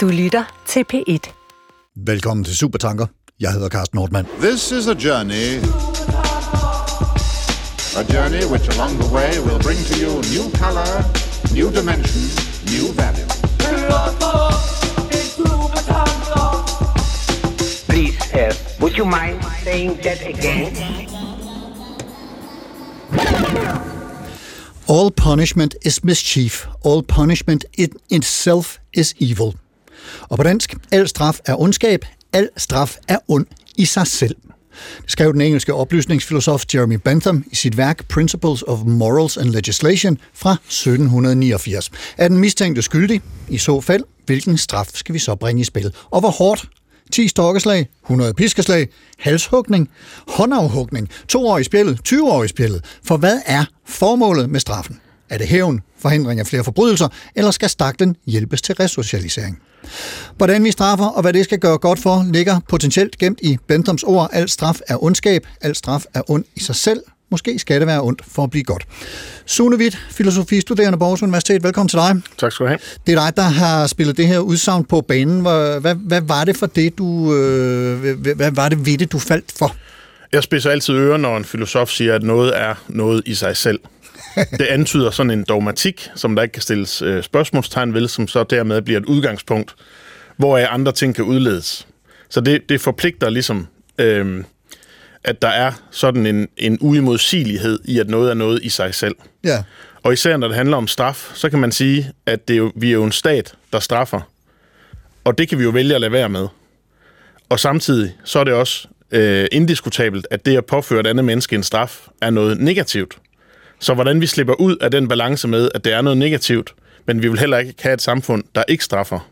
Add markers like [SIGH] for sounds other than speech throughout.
Du lytter til P1. Velkommen til Supertanker. Jeg hedder Carsten Nordmann. This is a journey. A journey which along the way will bring to you new color, new dimension, new value. Please, uh, would you mind saying that again? All punishment is mischief. All punishment in itself is evil. Og på dansk, al straf er ondskab, al straf er ond i sig selv. Det skrev den engelske oplysningsfilosof Jeremy Bentham i sit værk Principles of Morals and Legislation fra 1789. Er den mistænkte skyldig? I så fald, hvilken straf skal vi så bringe i spil? Og hvor hårdt? 10 stokkeslag, 100 piskeslag, halshugning, håndafhugning, 2 år i spjældet, 20 år i spjældet. For hvad er formålet med straffen? Er det hævn, forhindring af flere forbrydelser, eller skal staklen hjælpes til resocialisering? Hvordan vi straffer og hvad det skal gøre godt for, ligger potentielt gemt i Benthams ord. Al straf er ondskab, al straf er ond i sig selv. Måske skal det være ondt for at blive godt. Sune Witt, filosofistuderende på Aarhus Universitet. Velkommen til dig. Tak skal du have. Det er dig, der har spillet det her udsagn på banen. Hvad, hvad, hvad var det for det, du... Øh, hvad, hvad var det ved det, du faldt for? Jeg spidser altid ører, når en filosof siger, at noget er noget i sig selv. Det antyder sådan en dogmatik, som der ikke kan stilles øh, spørgsmålstegn ved, som så dermed bliver et udgangspunkt, hvor andre ting kan udledes. Så det, det forpligter ligesom, øh, at der er sådan en, en uimodsigelighed i, at noget er noget i sig selv. Ja. Og især når det handler om straf, så kan man sige, at det er jo, vi er jo en stat, der straffer. Og det kan vi jo vælge at lade være med. Og samtidig så er det også øh, indiskutabelt, at det at påføre et andet menneske en straf er noget negativt. Så hvordan vi slipper ud af den balance med, at det er noget negativt, men vi vil heller ikke have et samfund, der ikke straffer.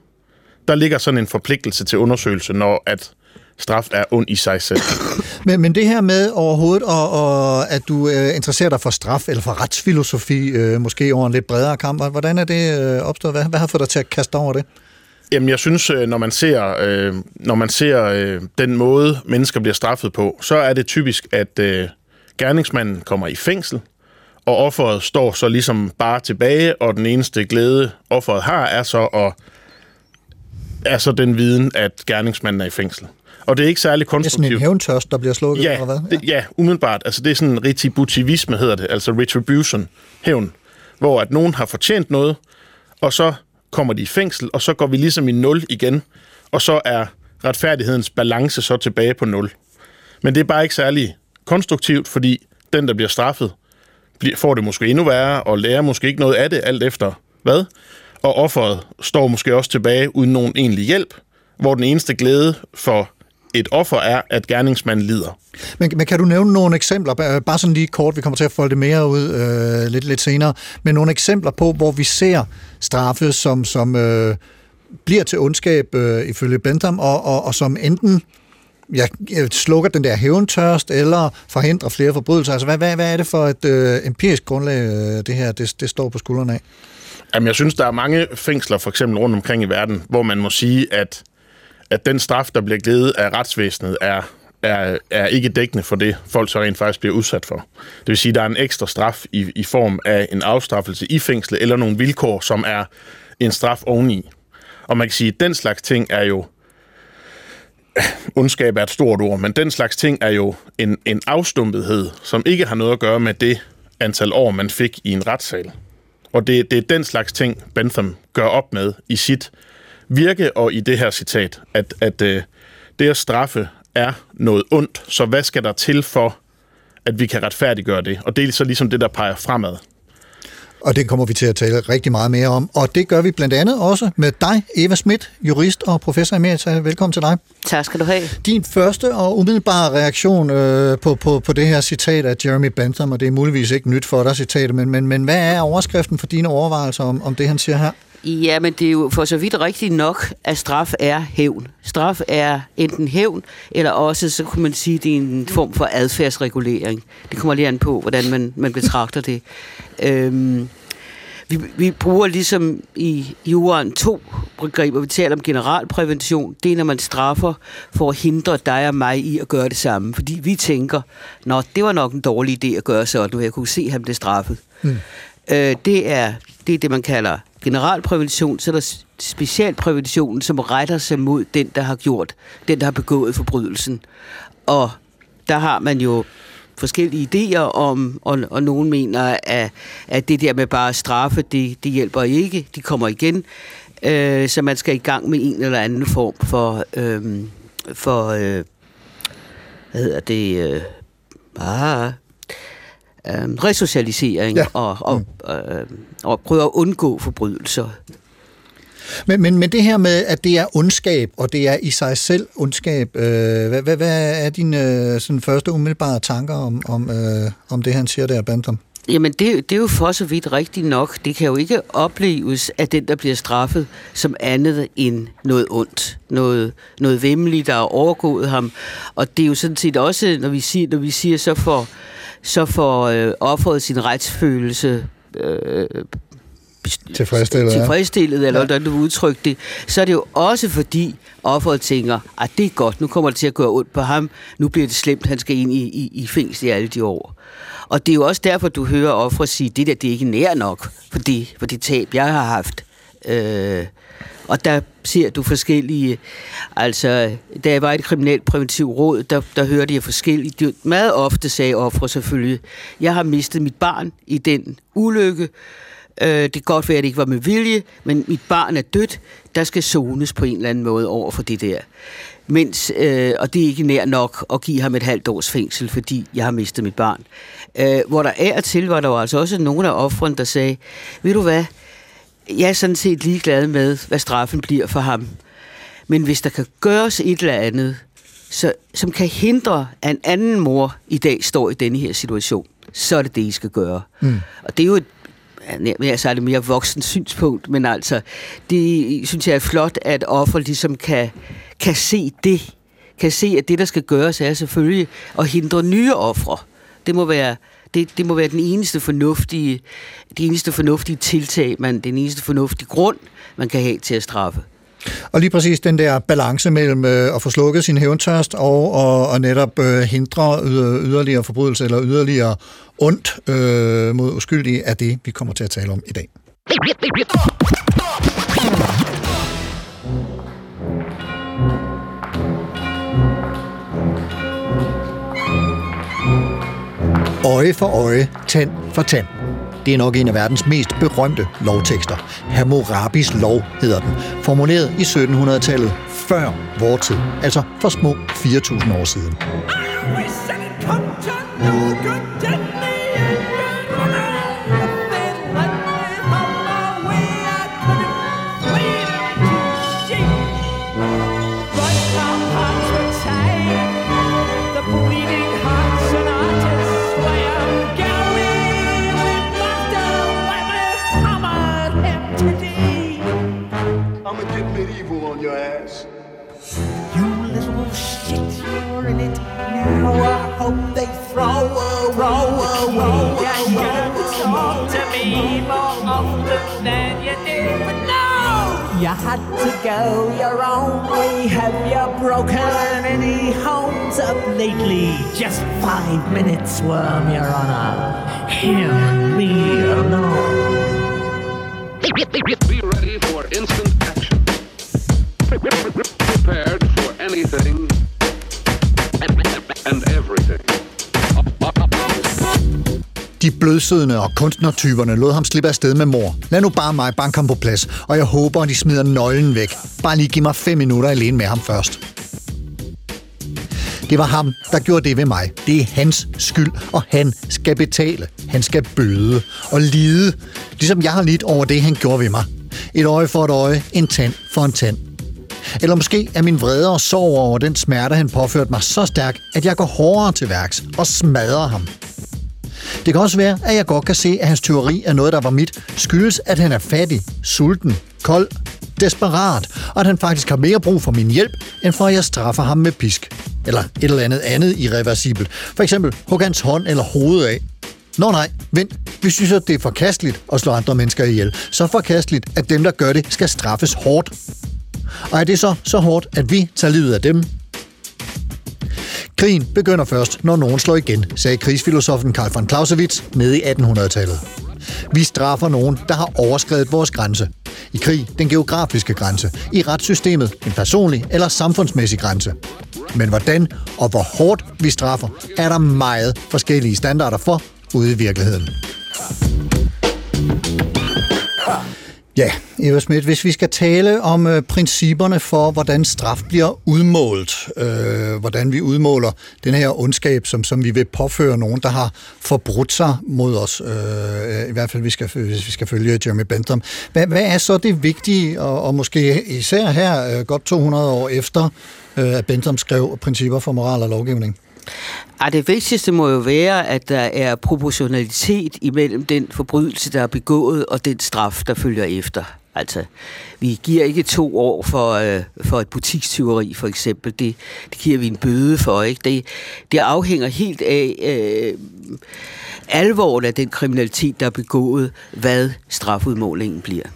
Der ligger sådan en forpligtelse til undersøgelse, når at straf er ond i sig selv. [COUGHS] Men, men det her med overhovedet, og, og at du øh, interesserer dig for straf eller for retsfilosofi, øh, måske over en lidt bredere kamp, hvordan er det øh, opstået? Hvad, hvad har fået dig til at kaste over det? Jamen, jeg synes, øh, når man ser, øh, når man ser øh, den måde, mennesker bliver straffet på, så er det typisk, at øh, gerningsmanden kommer i fængsel, og offeret står så ligesom bare tilbage, og den eneste glæde, offeret har, er så, at, er så den viden, at gerningsmanden er i fængsel. Og det er ikke særlig konstruktivt. Det er sådan en hævntørst, der bliver slukket, ja, eller hvad? Ja. Det, ja, umiddelbart. Altså, det er sådan en retributivisme, hedder det. Altså retribution, hævn. Hvor at nogen har fortjent noget, og så kommer de i fængsel, og så går vi ligesom i nul igen, og så er retfærdighedens balance så tilbage på nul. Men det er bare ikke særlig konstruktivt, fordi den, der bliver straffet, får det måske endnu værre, og lærer måske ikke noget af det, alt efter hvad. Og offeret står måske også tilbage uden nogen egentlig hjælp, hvor den eneste glæde for et offer er, at gerningsmanden lider. Men, men kan du nævne nogle eksempler, øh, bare sådan lige kort, vi kommer til at folde det mere ud øh, lidt, lidt senere, men nogle eksempler på, hvor vi ser straffe, som, som øh, bliver til ondskab øh, ifølge Bentham, og, og, og som enten ja, øh, slukker den der hævntørst, eller forhindrer flere forbrydelser. Altså, hvad, hvad, hvad er det for et øh, empirisk grundlag, øh, det her det, det står på skuldrene af? Jamen, jeg synes, der er mange fængsler, for eksempel rundt omkring i verden, hvor man må sige, at at den straf, der bliver givet af retsvæsenet, er, er, er ikke dækkende for det, folk så rent faktisk bliver udsat for. Det vil sige, at der er en ekstra straf i, i form af en afstraffelse i fængslet, eller nogle vilkår, som er en straf oveni. Og man kan sige, at den slags ting er jo, ondskab er et stort ord, men den slags ting er jo en, en afstumpethed, som ikke har noget at gøre med det antal år, man fik i en retssal. Og det, det er den slags ting, Bentham gør op med i sit virke og i det her citat, at, at øh, det at straffe er noget ondt, så hvad skal der til for, at vi kan retfærdiggøre det? Og det er så ligesom det, der peger fremad. Og det kommer vi til at tale rigtig meget mere om. Og det gør vi blandt andet også med dig, Eva Schmidt, jurist og professor emerita. Velkommen til dig. Tak skal du have. Din første og umiddelbare reaktion øh, på, på, på det her citat af Jeremy Bentham, og det er muligvis ikke nyt for dig citat, men, men, men hvad er overskriften for dine overvejelser om, om det, han siger her? Ja, men det er jo for så vidt rigtigt nok, at straf er hævn. Straf er enten hævn, eller også, så kunne man sige, det er en form for adfærdsregulering. Det kommer lige an på, hvordan man, man betragter det. Øhm, vi, vi bruger ligesom i jorden to begreber. Vi taler om generalprævention. Det er, når man straffer for at hindre dig og mig i at gøre det samme. Fordi vi tænker, nå, det var nok en dårlig idé at gøre sådan, og jeg kunne se ham det straffet. Mm. Øh, det, er, det er det, man kalder generalprævention, så er der specialpræventionen, som retter sig mod den, der har gjort, den, der har begået forbrydelsen. Og der har man jo forskellige idéer om, og, og nogen mener, at, at det der med bare at straffe, det, det hjælper ikke, de kommer igen. Øh, så man skal i gang med en eller anden form for, øh, for øh, hvad hedder det, øh, ah, øh, resocialisering Ja. og, og, øh, og prøve at undgå forbrydelser. Men, men, men det her med, at det er ondskab, og det er i sig selv ondskab, øh, hvad, hvad, hvad er dine øh, sådan første umiddelbare tanker om, om, øh, om det, han siger der, Bantam? Jamen, det, det er jo for så vidt rigtigt nok. Det kan jo ikke opleves af den, der bliver straffet, som andet end noget ondt. Noget, noget vemmeligt, der er overgået ham. Og det er jo sådan set også, når vi siger, når vi siger så får, så får øh, offeret sin retsfølelse øh, Tilfredsstillet, ja. tilfredsstillet, eller hvordan du vil udtrykke det, så er det jo også fordi offeret tænker, at det er godt, nu kommer det til at gøre ondt på ham, nu bliver det slemt, han skal ind i, i, i fængsel i alle de år. Og det er jo også derfor, du hører offeret sige, det der, det er ikke nær nok for det, for det tab, jeg har haft. Øh, og der ser du forskellige, altså, da jeg var i et kriminalpræventiv råd, der, der hørte jeg forskellige, de, meget ofte sagde ofre selvfølgelig, jeg har mistet mit barn i den ulykke, Øh, det kan godt være, at det ikke var med vilje, men mit barn er dødt. Der skal zones på en eller anden måde over for det der. Mens, øh, og det er ikke nær nok at give ham et halvt års fængsel, fordi jeg har mistet mit barn. Øh, hvor der er til, var der jo altså også nogle af offrene, der sagde, ved du hvad, jeg er sådan set ligeglad med, hvad straffen bliver for ham. Men hvis der kan gøres et eller andet, så, som kan hindre, at en anden mor i dag står i denne her situation, så er det det, I skal gøre. Mm. Og det er jo et jeg så er det mere voksen synspunkt, men altså, det synes jeg er flot, at offer ligesom kan, kan se det. Kan se, at det, der skal gøres, er selvfølgelig at hindre nye ofre. Det må være, det, det må være den eneste fornuftige, det eneste fornuftige tiltag, man, den eneste fornuftige grund, man kan have til at straffe. Og lige præcis den der balance mellem øh, at få slukket sin hævntørst og, og, og netop øh, hindre yder, yderligere forbrydelse eller yderligere ondt øh, mod uskyldige, er det, vi kommer til at tale om i dag. Øje for øje, tand for tand. Det er nok en af verdens mest berømte lovtekster. Hammurabis lov hedder den, formuleret i 1700-tallet før vor tid, altså for små 4.000 år siden. I'ma more you did, but no! You had to go your own way. Have you broken any homes up lately? Just five minutes, worm, your honor. Him and me alone. Be ready for instant action. Prepared for anything and everything. De blødsødende og kunstnertyperne lod ham slippe afsted med mor. Lad nu bare mig banke ham på plads, og jeg håber, at de smider nøglen væk. Bare lige giv mig fem minutter alene med ham først. Det var ham, der gjorde det ved mig. Det er hans skyld, og han skal betale. Han skal bøde og lide, ligesom jeg har lidt over det, han gjorde ved mig. Et øje for et øje, en tand for en tand. Eller måske er min vrede og sorg over den smerte, han påførte mig så stærk, at jeg går hårdere til værks og smadrer ham. Det kan også være, at jeg godt kan se, at hans teori er noget, der var mit, skyldes, at han er fattig, sulten, kold, desperat, og at han faktisk har mere brug for min hjælp, end for at jeg straffer ham med pisk. Eller et eller andet andet irreversibelt. For eksempel hug hans hånd eller hoved af. Nå nej, vent. Vi synes, at det er forkasteligt at slå andre mennesker ihjel. Så forkasteligt, at dem, der gør det, skal straffes hårdt. Og er det så så hårdt, at vi tager livet af dem? Krigen begynder først, når nogen slår igen, sagde krigsfilosofen Karl von Clausewitz nede i 1800-tallet. Vi straffer nogen, der har overskrevet vores grænse. I krig, den geografiske grænse. I retssystemet, en personlig eller samfundsmæssig grænse. Men hvordan og hvor hårdt vi straffer, er der meget forskellige standarder for ude i virkeligheden. Ja, Eva Schmidt, hvis vi skal tale om øh, principperne for, hvordan straf bliver udmålt, øh, hvordan vi udmåler den her ondskab, som, som vi vil påføre nogen, der har forbrudt sig mod os, øh, i hvert fald hvis vi skal, hvis vi skal følge Jeremy Bentham. Hvad, hvad er så det vigtige, og, og måske især her, øh, godt 200 år efter, øh, at Bentham skrev principper for moral og lovgivning? Ej, det vigtigste må jo være, at der er proportionalitet imellem den forbrydelse, der er begået, og den straf, der følger efter. Altså, vi giver ikke to år for, øh, for et butikstyveri, for eksempel. Det, det giver vi en bøde for, ikke? Det, det afhænger helt af øh, alvoren af den kriminalitet, der er begået, hvad strafudmålingen bliver.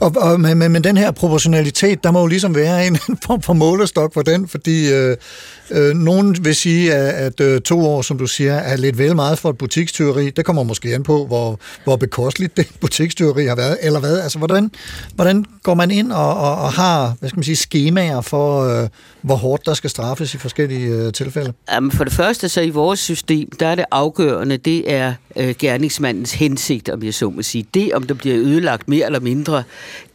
Og, og, men, men, men den her proportionalitet, der må jo ligesom være en [LAUGHS] form for målestok for den, fordi øh, øh, nogen vil sige, at, at øh, to år, som du siger, er lidt vel meget for et butikstyveri. Det kommer måske an på, hvor, hvor bekosteligt det [LAUGHS] butikstyveri har været, eller hvad. Altså, hvordan, hvordan går man ind og, og, og har, hvad skal man sige, skemaer for, øh, hvor hårdt der skal straffes i forskellige øh, tilfælde? Jamen, for det første, så i vores system, der er det afgørende, det er øh, gerningsmandens hensigt, om jeg så må sige. Det, om der bliver ødelagt mere eller mindre,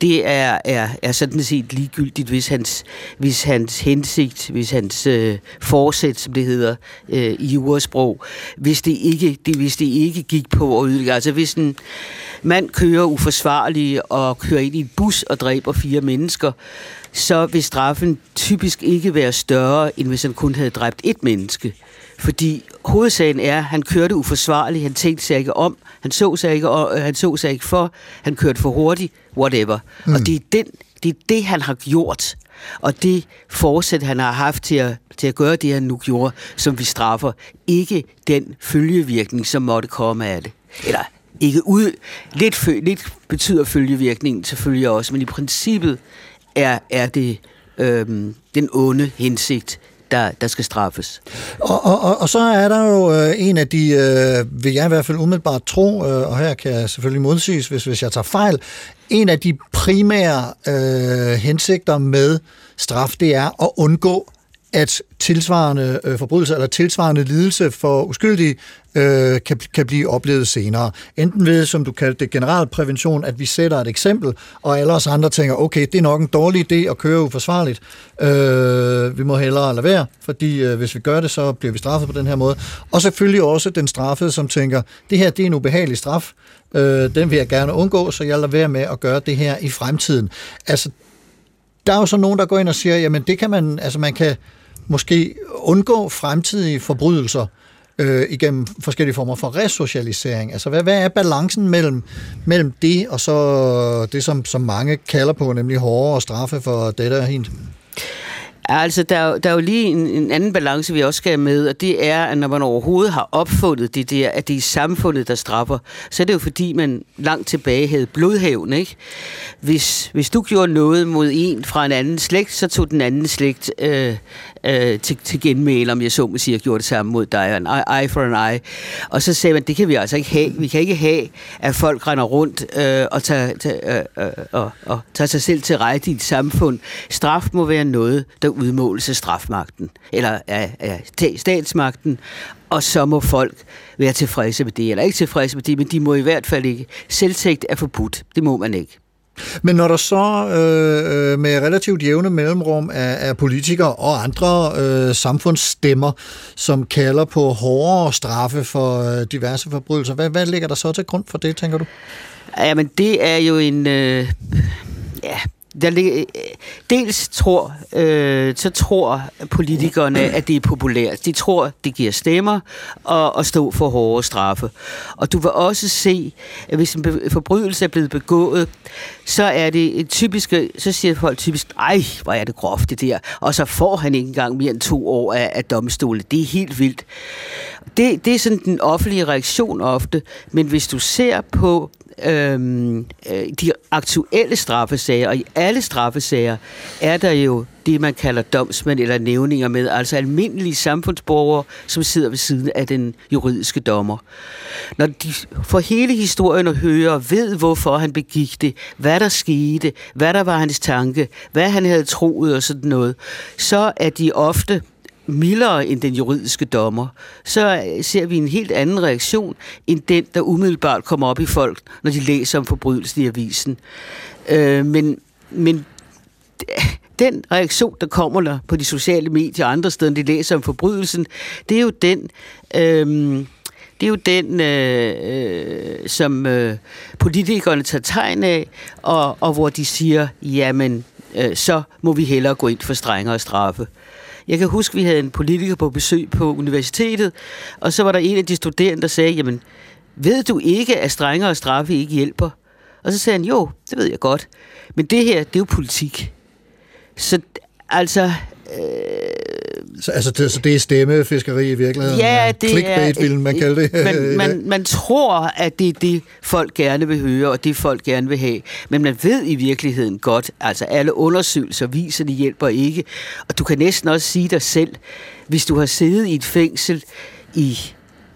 det er, er, er sådan set ligegyldigt, hvis hans, hvis hans hensigt, hvis hans øh, forsæt, som det hedder øh, i juresprog, hvis det, ikke, det, hvis det ikke gik på at ødelægge. Altså hvis en mand kører uforsvarligt og kører ind i en bus og dræber fire mennesker, så vil straffen typisk ikke være større, end hvis han kun havde dræbt et menneske. Fordi hovedsagen er, at han kørte uforsvarligt, han tænkte sig ikke om, han så sig ikke, og, han så sig ikke for, han kørte for hurtigt, whatever. Mm. Og det er, den, det er det, han har gjort. Og det forsæt, han har haft til at, til at gøre det, han nu gjorde, som vi straffer, ikke den følgevirkning, som måtte komme af det. Eller ikke ud. Lidt, fø, lidt betyder følgevirkningen selvfølgelig også, men i princippet er, er det øhm, den onde hensigt, der, der skal straffes. Og, og, og, og så er der jo øh, en af de, øh, vil jeg i hvert fald umiddelbart tro, øh, og her kan jeg selvfølgelig modsiges, hvis, hvis jeg tager fejl, en af de primære øh, hensigter med straf, det er at undgå at tilsvarende øh, forbrydelse eller tilsvarende lidelse for uskyldige øh, kan, kan blive oplevet senere. Enten ved, som du kaldte det, generalprævention, at vi sætter et eksempel, og alle os andre tænker, okay, det er nok en dårlig idé at køre uforsvarligt. Øh, vi må hellere lade være, fordi øh, hvis vi gør det, så bliver vi straffet på den her måde. Og selvfølgelig også den straffede, som tænker, det her det er en ubehagelig straf, øh, den vil jeg gerne undgå, så jeg lader være med at gøre det her i fremtiden. Altså, der er jo så nogen, der går ind og siger, jamen det kan man, altså man kan måske undgå fremtidige forbrydelser øh, igennem forskellige former for resocialisering. Altså, hvad, hvad er balancen mellem, mellem det og så det, som, som mange kalder på, nemlig hårdere straffe for dette og hint? Altså, der er, der er jo lige en, en anden balance, vi også skal have med, og det er, at når man overhovedet har opfundet det der, at det er samfundet, der straffer, så er det jo fordi, man langt tilbage havde blodhævn, ikke? Hvis, hvis du gjorde noget mod en fra en anden slægt, så tog den anden slægt øh, øh, til, til genmæle, om jeg så må sige, jeg gjorde det samme mod dig, en eye for an eye. Og så sagde man, det kan vi altså ikke have. Vi kan ikke have, at folk render rundt øh, og, tager, tager, øh, øh, og, og tager sig selv til rette i et samfund. Straf må være noget, der udmåles af strafmagten, eller af, af statsmagten, og så må folk være tilfredse med det, eller ikke tilfredse med det, men de må i hvert fald ikke. Selvtægt er forbudt. Det må man ikke. Men når der så øh, øh, med relativt jævne mellemrum er, af politikere og andre øh, samfundsstemmer, som kalder på hårdere straffe for øh, diverse forbrydelser, hvad, hvad ligger der så til grund for det, tænker du? Jamen, det er jo en... Øh, ja, der ligger, dels tror, øh, så tror politikerne, at det er populært. De tror, det giver stemmer og, og stå for hårde straffe. Og du vil også se, at hvis en forbrydelse er blevet begået, så er det et typisk, så siger folk typisk, ej, hvor er det groft det der. Og så får han ikke engang mere end to år af, af domstolen. Det er helt vildt. Det, det er sådan den offentlige reaktion ofte. Men hvis du ser på øhm, øh, de aktuelle straffesager, og i alle straffesager er der jo det, man kalder domsmænd eller nævninger med, altså almindelige samfundsborgere, som sidder ved siden af den juridiske dommer. Når de får hele historien at høre, ved hvorfor han begik det, hvad der skete, hvad der var hans tanke, hvad han havde troet og sådan noget, så er de ofte mildere end den juridiske dommer, så øh, ser vi en helt anden reaktion, end den, der umiddelbart kommer op i folk, når de læser om forbrydelsen i avisen. Øh, men, men den reaktion, der kommer der på de sociale medier og andre steder, når de læser om forbrydelsen, det er jo den... Øh, det er jo den, øh, øh, som øh, politikerne tager tegn af, og, og hvor de siger, jamen, øh, så må vi hellere gå ind for strengere straffe. Jeg kan huske, vi havde en politiker på besøg på universitetet, og så var der en af de studerende, der sagde, jamen, ved du ikke, at strengere straffe ikke hjælper? Og så sagde han, jo, det ved jeg godt. Men det her, det er jo politik. Så altså... Øh, så, altså, det, så det er stemmefiskeri i virkeligheden? Ja, det Clickbait, er... vil man kalde det. Man, [LAUGHS] man, man tror, at det er det, folk gerne vil høre, og det folk gerne vil have. Men man ved i virkeligheden godt, altså alle undersøgelser viser, det hjælper ikke. Og du kan næsten også sige dig selv, hvis du har siddet i et fængsel i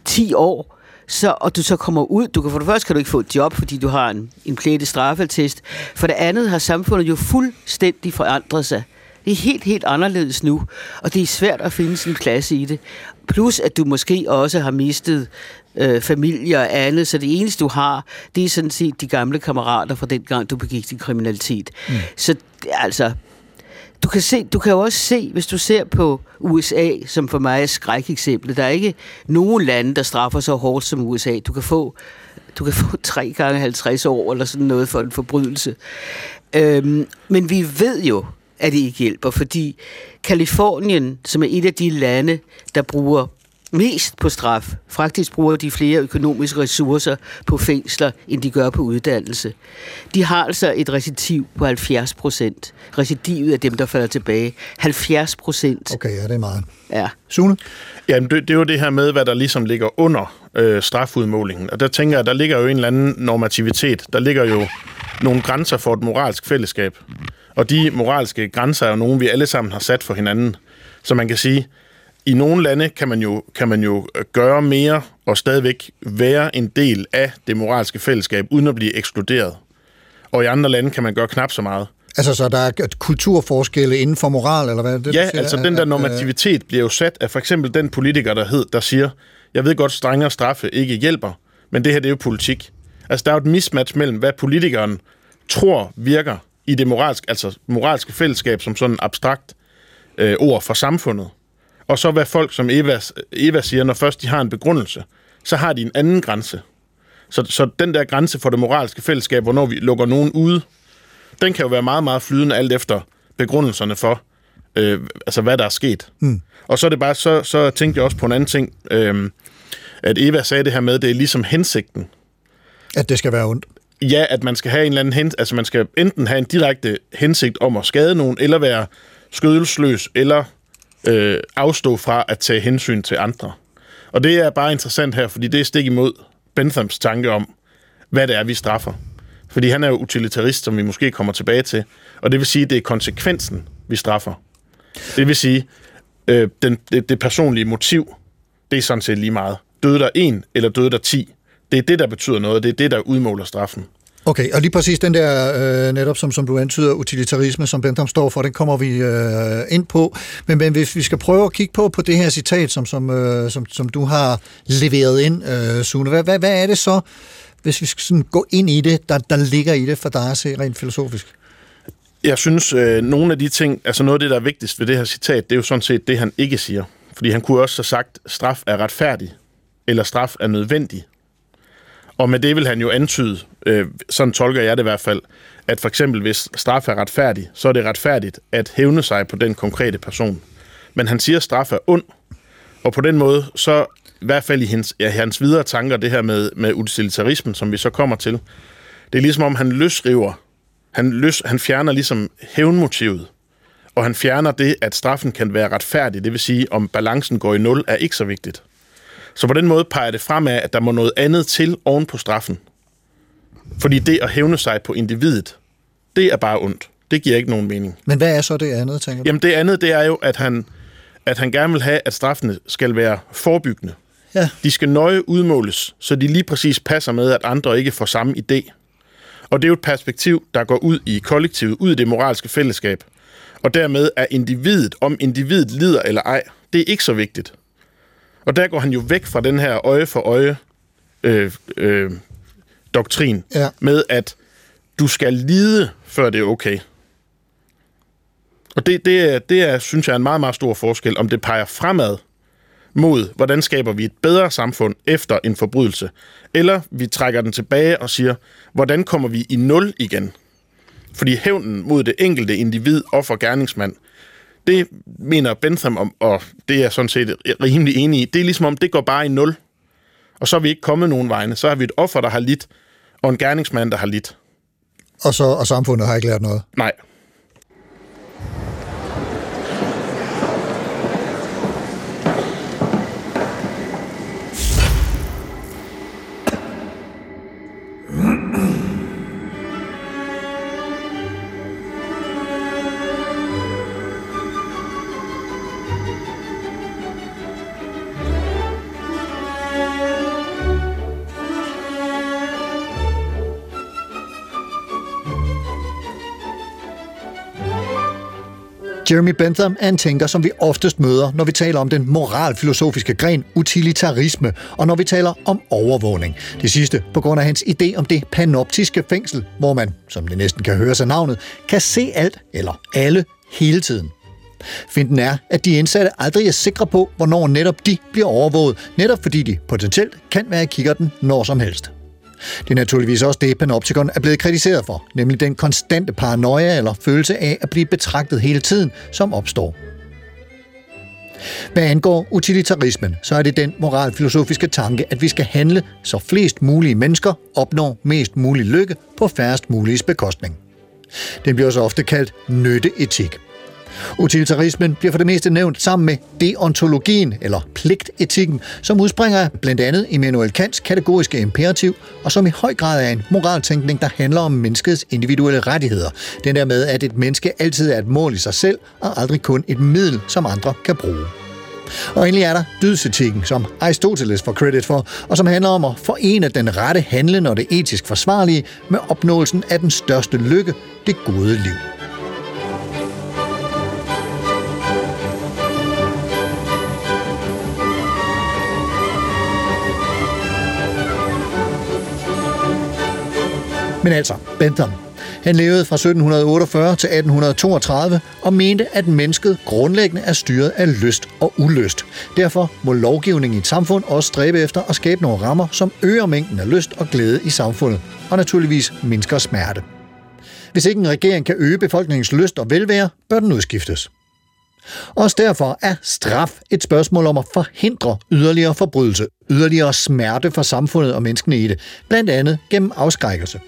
10 år, så, og du så kommer ud, du kan for det første kan du ikke få et job, fordi du har en, en plettet straffetest. For det andet har samfundet jo fuldstændig forandret sig. Det er helt, helt anderledes nu, og det er svært at finde sin plads i det. Plus, at du måske også har mistet øh, familie og andet, så det eneste, du har, det er sådan set de gamle kammerater fra den gang, du begik din kriminalitet. Mm. Så altså, du kan, se, du kan jo også se, hvis du ser på USA, som for mig er skrækeksemplet, der er ikke nogen lande, der straffer så hårdt som USA. Du kan få, du kan få [LAUGHS] 3 gange 50 år eller sådan noget for en forbrydelse. Øhm, men vi ved jo, at det ikke hjælper, fordi Kalifornien, som er et af de lande, der bruger mest på straf. Faktisk bruger de flere økonomiske ressourcer på fængsler, end de gør på uddannelse. De har altså et recidiv på 70 procent. Recidivet er dem, der falder tilbage. 70 procent. Okay, ja, det er meget. Ja. Sune? Jamen, det, det er jo det her med, hvad der ligesom ligger under øh, strafudmålingen. Og der tænker jeg, der ligger jo en eller anden normativitet. Der ligger jo nogle grænser for et moralsk fællesskab. Og de moralske grænser er jo nogle, vi alle sammen har sat for hinanden. Så man kan sige, i nogle lande kan man, jo, kan man jo gøre mere og stadigvæk være en del af det moralske fællesskab, uden at blive ekskluderet. Og i andre lande kan man gøre knap så meget. Altså, så der er kulturforskelle inden for moral, eller hvad? Det, Ja, siger? altså den der At- normativitet bliver jo sat af for eksempel den politiker, der, hed, der siger, jeg ved godt, strengere straffe ikke hjælper, men det her det er jo politik. Altså der er jo et mismatch mellem, hvad politikeren tror virker i det moralske, altså moralske fællesskab som sådan abstrakt øh, ord for samfundet, og så hvad folk, som Eva, Eva siger, når først de har en begrundelse, så har de en anden grænse. Så, så den der grænse for det moralske fællesskab, hvornår vi lukker nogen ude, den kan jo være meget, meget flydende alt efter begrundelserne for, øh, altså hvad der er sket. Mm. Og så er det bare, så, så tænkte jeg også på en anden ting, øh, at Eva sagde det her med, det er ligesom hensigten. At det skal være ondt. Ja, at man skal have en eller anden hens, altså man skal enten have en direkte hensigt om at skade nogen, eller være skødelsløs, eller øh, afstå fra at tage hensyn til andre. Og det er bare interessant her, fordi det er stik imod Benthams tanke om, hvad det er, vi straffer. Fordi han er jo utilitarist, som vi måske kommer tilbage til. Og det vil sige, at det er konsekvensen, vi straffer. Det vil sige, øh, den, det, det personlige motiv, det er sådan set lige meget. Døde der en, eller døde der ti? Det er det, der betyder noget. Det er det, der udmåler straffen. Okay, og lige præcis den der, øh, netop som, som du antyder, utilitarisme, som Bentham står for, den kommer vi øh, ind på. Men, men hvis vi skal prøve at kigge på, på det her citat, som, som, øh, som, som du har leveret ind, øh, Sune, hvad, hvad, hvad er det så, hvis vi skal sådan gå ind i det, der, der ligger i det for dig at se rent filosofisk? Jeg synes, øh, nogle af de ting, altså noget af det, der er vigtigst ved det her citat, det er jo sådan set det, han ikke siger. Fordi han kunne også have sagt, straf er retfærdig, eller straf er nødvendig. Og med det vil han jo antyde, øh, sådan tolker jeg det i hvert fald, at for eksempel hvis straf er retfærdig, så er det retfærdigt at hævne sig på den konkrete person. Men han siger, at straf er ond, og på den måde, så i hvert fald i hans, ja, hans videre tanker, det her med, med utilitarismen, som vi så kommer til, det er ligesom om, han løsriver, han, løs, han fjerner ligesom hævnmotivet, og han fjerner det, at straffen kan være retfærdig, det vil sige, om balancen går i nul, er ikke så vigtigt. Så på den måde peger det fremad, at der må noget andet til oven på straffen. Fordi det at hævne sig på individet, det er bare ondt. Det giver ikke nogen mening. Men hvad er så det andet, tænker du? Jamen det andet, det er jo, at han, at han gerne vil have, at straffene skal være forebyggende. Ja. De skal nøje udmåles, så de lige præcis passer med, at andre ikke får samme idé. Og det er jo et perspektiv, der går ud i kollektivet, ud i det moralske fællesskab. Og dermed er individet, om individet lider eller ej, det er ikke så vigtigt. Og der går han jo væk fra den her øje for øje øh, øh, doktrin Ja. med, at du skal lide, før det er okay. Og det, det, er, det er, synes jeg, er en meget, meget stor forskel, om det peger fremad mod, hvordan skaber vi et bedre samfund efter en forbrydelse, eller vi trækker den tilbage og siger, hvordan kommer vi i nul igen? Fordi hævnen mod det enkelte individ, offer, gerningsmand, det mener Bentham om, og det er jeg sådan set rimelig enig i, det er ligesom om, det går bare i nul. Og så er vi ikke kommet nogen vegne. Så har vi et offer, der har lidt, og en gerningsmand, der har lidt. Og, så, og samfundet har ikke lært noget. Nej. Jeremy Bentham er en tænker, som vi oftest møder, når vi taler om den moralfilosofiske gren utilitarisme, og når vi taler om overvågning. Det sidste på grund af hans idé om det panoptiske fængsel, hvor man, som det næsten kan høre sig navnet, kan se alt eller alle hele tiden. Finden er, at de indsatte aldrig er sikre på, hvornår netop de bliver overvåget, netop fordi de potentielt kan være i kikkerten når som helst. Det er naturligvis også det, Panopticon er blevet kritiseret for, nemlig den konstante paranoia eller følelse af at blive betragtet hele tiden, som opstår. Hvad angår utilitarismen, så er det den moralfilosofiske tanke, at vi skal handle, så flest mulige mennesker opnår mest mulig lykke på færrest muliges bekostning. Den bliver så ofte kaldt nytteetik. Utilitarismen bliver for det meste nævnt sammen med deontologien eller pligtetikken, som udspringer blandt andet Immanuel Kants kategoriske imperativ, og som i høj grad er en moraltænkning, der handler om menneskets individuelle rettigheder. Den der med, at et menneske altid er et mål i sig selv, og aldrig kun et middel, som andre kan bruge. Og endelig er der dydsetikken, som Aristoteles får credit for, og som handler om at forene den rette handlen og det etisk forsvarlige med opnåelsen af den største lykke, det gode liv. Men altså, Bentham. Han levede fra 1748 til 1832 og mente, at mennesket grundlæggende er styret af lyst og ulyst. Derfor må lovgivningen i et samfund også stræbe efter at skabe nogle rammer, som øger mængden af lyst og glæde i samfundet, og naturligvis mindsker smerte. Hvis ikke en regering kan øge befolkningens lyst og velvære, bør den udskiftes. Også derfor er straf et spørgsmål om at forhindre yderligere forbrydelse, yderligere smerte for samfundet og menneskene i det, blandt andet gennem afskrækkelse.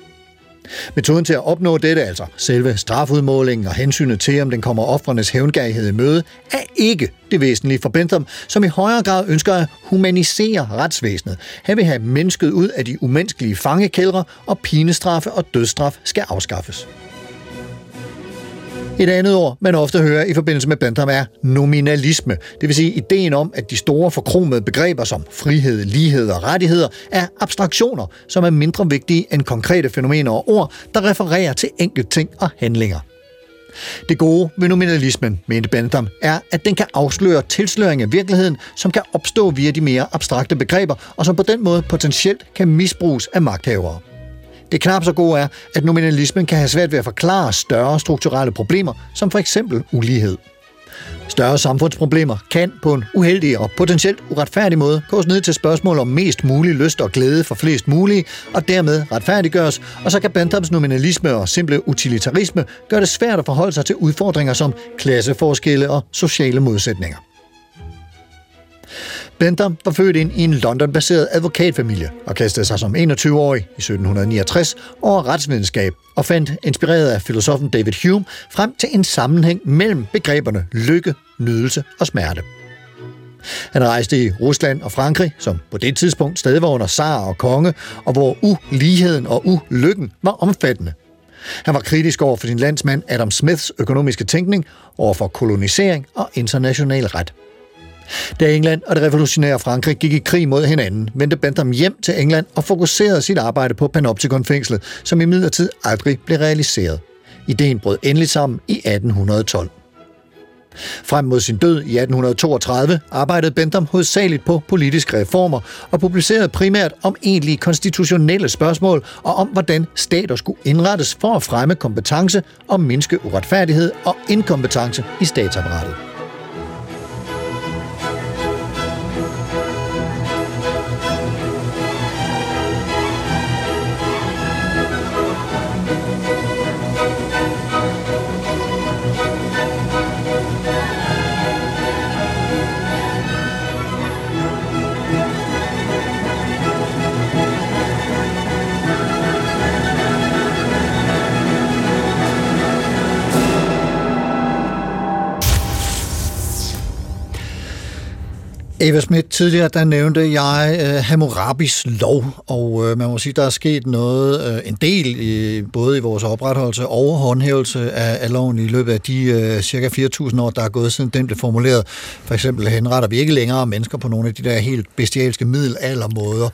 Metoden til at opnå dette, altså selve strafudmålingen og hensynet til, om den kommer offrenes hævngærighed i møde, er ikke det væsentlige for Bentham, som i højere grad ønsker at humanisere retsvæsenet. Han vil have mennesket ud af de umenneskelige fangekældre, og pinestraffe og dødsstraf skal afskaffes. Et andet ord, man ofte hører i forbindelse med Bentham, er nominalisme. Det vil sige ideen om, at de store forkromede begreber som frihed, lighed og rettigheder er abstraktioner, som er mindre vigtige end konkrete fænomener og ord, der refererer til enkelte ting og handlinger. Det gode ved nominalismen, mente Bentham, er, at den kan afsløre tilsløring af virkeligheden, som kan opstå via de mere abstrakte begreber, og som på den måde potentielt kan misbruges af magthavere. Det knap så gode er, at nominalismen kan have svært ved at forklare større strukturelle problemer, som for eksempel ulighed. Større samfundsproblemer kan på en uheldig og potentielt uretfærdig måde gås ned til spørgsmål om mest mulig lyst og glæde for flest mulige, og dermed retfærdiggøres, og så kan Benthams nominalisme og simple utilitarisme gøre det svært at forholde sig til udfordringer som klasseforskelle og sociale modsætninger. Bentham var født ind i en London-baseret advokatfamilie og kastede sig som 21-årig i 1769 over retsvidenskab og fandt, inspireret af filosofen David Hume, frem til en sammenhæng mellem begreberne lykke, nydelse og smerte. Han rejste i Rusland og Frankrig, som på det tidspunkt stadig var under zar og konge, og hvor uligheden og ulykken var omfattende. Han var kritisk over for sin landsmand Adam Smiths økonomiske tænkning over for kolonisering og international ret. Da England og det revolutionære Frankrig gik i krig mod hinanden, vendte Bentham hjem til England og fokuserede sit arbejde på Panopticon-fængslet, som i midlertid aldrig blev realiseret. Ideen brød endelig sammen i 1812. Frem mod sin død i 1832 arbejdede Bentham hovedsageligt på politiske reformer og publicerede primært om egentlige konstitutionelle spørgsmål og om, hvordan stater skulle indrettes for at fremme kompetence og mindske uretfærdighed og inkompetence i statsapparatet. Eva Schmidt, tidligere der nævnte jeg uh, Hammurabis lov, og uh, man må sige, der er sket noget, uh, en del, i, både i vores opretholdelse og håndhævelse af, af loven i løbet af de uh, cirka 4.000 år, der er gået siden den blev formuleret. For eksempel henretter vi ikke længere mennesker på nogle af de der helt bestialske middelaldermåder.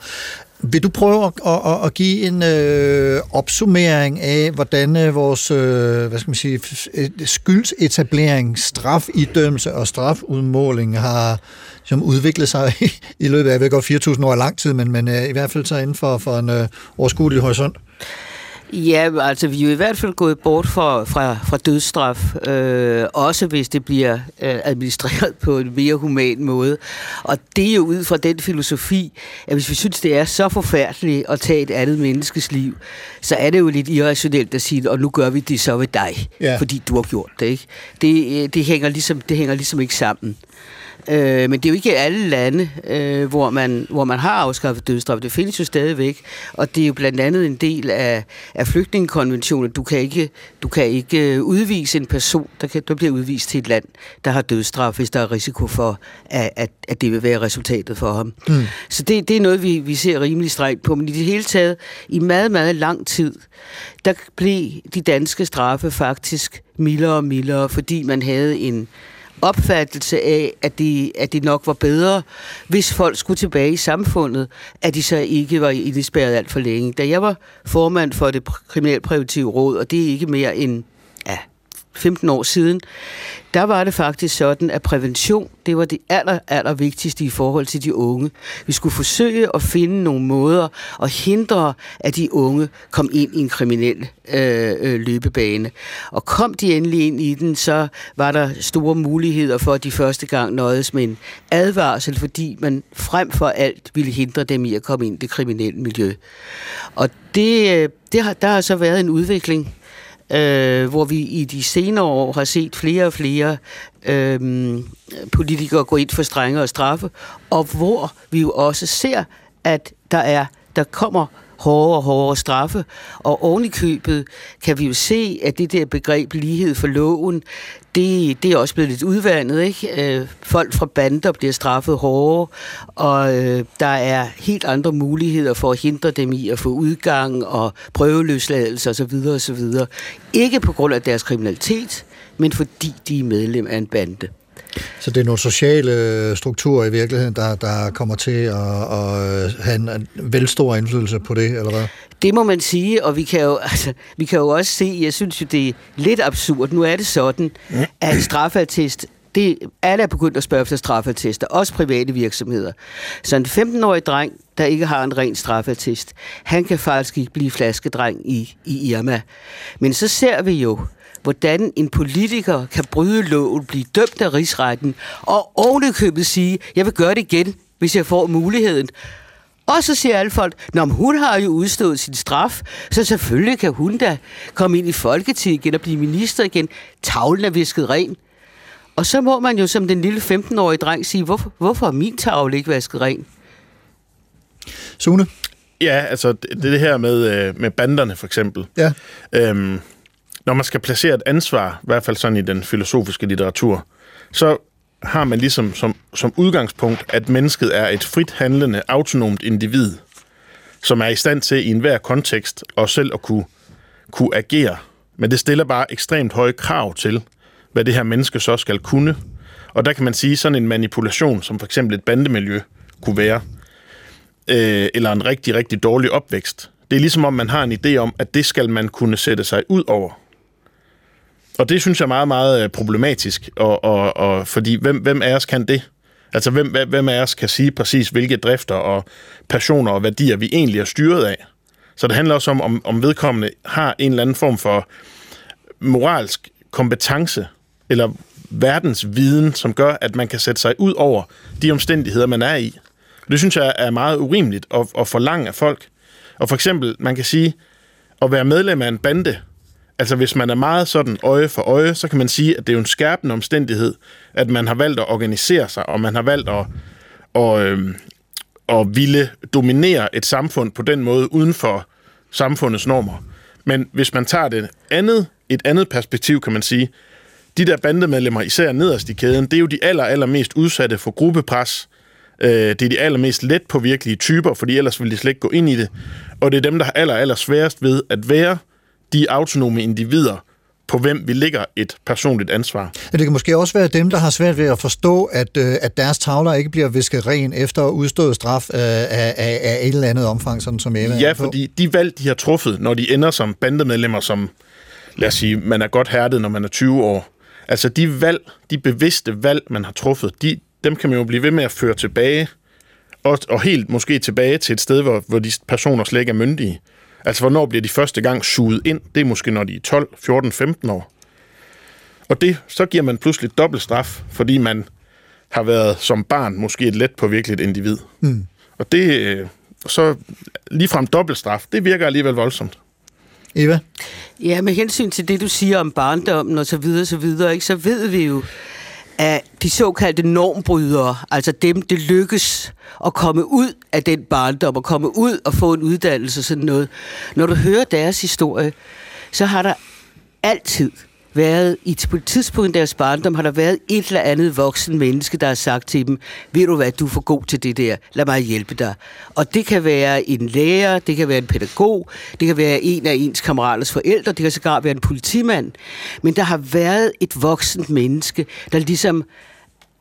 Vil du prøve at, at, at give en øh, opsummering af, hvordan øh, vores øh, hvad skal man sige, skyldsetablering, strafidømmelse og strafudmåling har som udviklet sig [LAUGHS] i, i løbet af, jeg ved godt, 4.000 år lang tid, men, men øh, i hvert fald så inden for, for en øh, overskuelig horisont? Ja, altså vi er jo i hvert fald gået bort fra, fra, fra dødsstraf, øh, også hvis det bliver øh, administreret på en mere human måde. Og det er jo ud fra den filosofi, at hvis vi synes, det er så forfærdeligt at tage et andet menneskes liv, så er det jo lidt irrationelt at sige, og nu gør vi det så ved dig, Ja. fordi du har gjort det. Ikke? Det, øh, det, hænger ligesom, det hænger ligesom ikke sammen. Øh, men det er jo ikke alle lande, øh, hvor, man, hvor man har afskaffet dødsstraf. Det findes jo stadigvæk, og det er jo blandt andet en del af, af flygtningekonventionen. Du kan ikke, du kan ikke øh, udvise en person, der, kan, der bliver udvist til et land, der har dødsstraf, hvis der er risiko for, at, at, at det vil være resultatet for ham. Mm. Så det, det er noget, vi, vi ser rimelig strengt på. Men i det hele taget, i meget, meget lang tid, der blev de danske straffe faktisk mildere og mildere, fordi man havde en opfattelse af, at det, at de nok var bedre, hvis folk skulle tilbage i samfundet, at de så ikke var indespærret alt for længe. Da jeg var formand for det kriminalpræventive råd, og det er ikke mere end 15 år siden, der var det faktisk sådan, at prævention, det var det aller, aller vigtigste i forhold til de unge. Vi skulle forsøge at finde nogle måder at hindre, at de unge kom ind i en kriminel øh, øh, løbebane. Og kom de endelig ind i den, så var der store muligheder for, at de første gang nøjes med en advarsel, fordi man frem for alt ville hindre dem i at komme ind i det kriminelle miljø. Og det, øh, det har, der har så været en udvikling, øh, hvor vi i de senere år har set flere og flere øh, politikere gå ind for strengere straffe, og hvor vi jo også ser, at der er der kommer hårdere og hårdere straffe, og oven i købet kan vi jo se, at det der begreb lighed for loven, det, det er også blevet lidt udvandet. Ikke? Øh, folk fra bander bliver straffet hårdere, og øh, der er helt andre muligheder for at hindre dem i at få udgang og prøveløsladelse osv. osv. Ikke på grund af deres kriminalitet, men fordi de er medlem af en bande. Så det er nogle sociale strukturer i virkeligheden, der, der kommer til at, at have en, velstor vel stor indflydelse på det, eller hvad? Det må man sige, og vi kan jo, [LAUGHS] altså, vi kan jo også se, jeg synes jo, det er lidt absurd. Nu er det sådan, at straffatest, det, alle er begyndt at spørge efter straffatester, også private virksomheder. Så en 15-årig dreng, der ikke har en ren straffatest, han kan faktisk ikke blive flaskedreng i, i Irma. Men så ser vi jo, hvordan en politiker kan bryde loven, blive dømt af rigsretten, og ovenikøbet sige, jeg vil gøre det igen, hvis jeg får muligheden. Og så siger alle folk, Nå, men hun har jo udstået sin straf, så selvfølgelig kan hun da komme ind i Folketinget igen og blive minister igen. Tavlen er visket ren. Og så må man jo som den lille 15-årige dreng sige, hvorfor, hvorfor er min tavle ikke vasket ren? Sune? Ja, altså det, det her med, øh, med banderne for eksempel. Ja. Øhm, når man skal placere et ansvar, i hvert fald sådan i den filosofiske litteratur, så har man ligesom som, som udgangspunkt, at mennesket er et frit handlende, autonomt individ, som er i stand til i enhver kontekst og selv at kunne, kunne agere. Men det stiller bare ekstremt høje krav til, hvad det her menneske så skal kunne. Og der kan man sige, sådan en manipulation, som for eksempel et bandemiljø kunne være, øh, eller en rigtig, rigtig dårlig opvækst, det er ligesom om, man har en idé om, at det skal man kunne sætte sig ud over. Og det synes jeg er meget, meget øh, problematisk, og, og, og fordi hvem, hvem af os kan det? Altså, hvem, hvem af os kan sige præcis, hvilke drifter og passioner og værdier vi egentlig er styret af? Så det handler også om, om, om vedkommende har en eller anden form for moralsk kompetence eller verdensviden, som gør, at man kan sætte sig ud over de omstændigheder, man er i. Det synes jeg er meget urimeligt at, at forlange af folk. Og for eksempel, man kan sige, at være medlem af en bande, altså hvis man er meget sådan øje for øje, så kan man sige, at det er jo en skærpende omstændighed, at man har valgt at organisere sig, og man har valgt at, og, øh, at ville dominere et samfund på den måde uden for samfundets normer. Men hvis man tager det andet, et andet perspektiv, kan man sige, de der bandemedlemmer, især nederst i kæden, det er jo de aller, aller mest udsatte for gruppepres. Øh, det er de allermest let på virkelige typer, fordi ellers ville de slet ikke gå ind i det. Og det er dem, der har aller, aller sværest ved at være de autonome individer, på hvem vi lægger et personligt ansvar. Ja, det kan måske også være dem, der har svært ved at forstå, at, øh, at deres tavler ikke bliver visket ren efter udstået straf øh, af, af, af et eller andet omfang, sådan som Eva Ja, fordi de valg, de har truffet, når de ender som bandemedlemmer, som, lad os sige, man er godt hærdet, når man er 20 år. Altså de valg, de bevidste valg, man har truffet, de, dem kan man jo blive ved med at føre tilbage, og, og helt måske tilbage til et sted, hvor, hvor de personer slet ikke er myndige. Altså, hvornår bliver de første gang suget ind? Det er måske, når de er 12, 14, 15 år. Og det, så giver man pludselig dobbelt straf, fordi man har været som barn måske et let påvirkeligt individ. Mm. Og det, øh, så ligefrem dobbelt straf, det virker alligevel voldsomt. Eva? Ja, med hensyn til det, du siger om barndommen og så videre, så videre, ikke, så ved vi jo, af de såkaldte normbrydere, altså dem, det lykkes at komme ud af den barndom, og komme ud og få en uddannelse og sådan noget. Når du hører deres historie, så har der altid været, i på et tidspunkt i deres barndom, har der været et eller andet voksen menneske, der har sagt til dem, ved du hvad, du er for god til det der, lad mig hjælpe dig. Og det kan være en lærer, det kan være en pædagog, det kan være en af ens kammeraters forældre, det kan sågar være en politimand. Men der har været et voksent menneske, der ligesom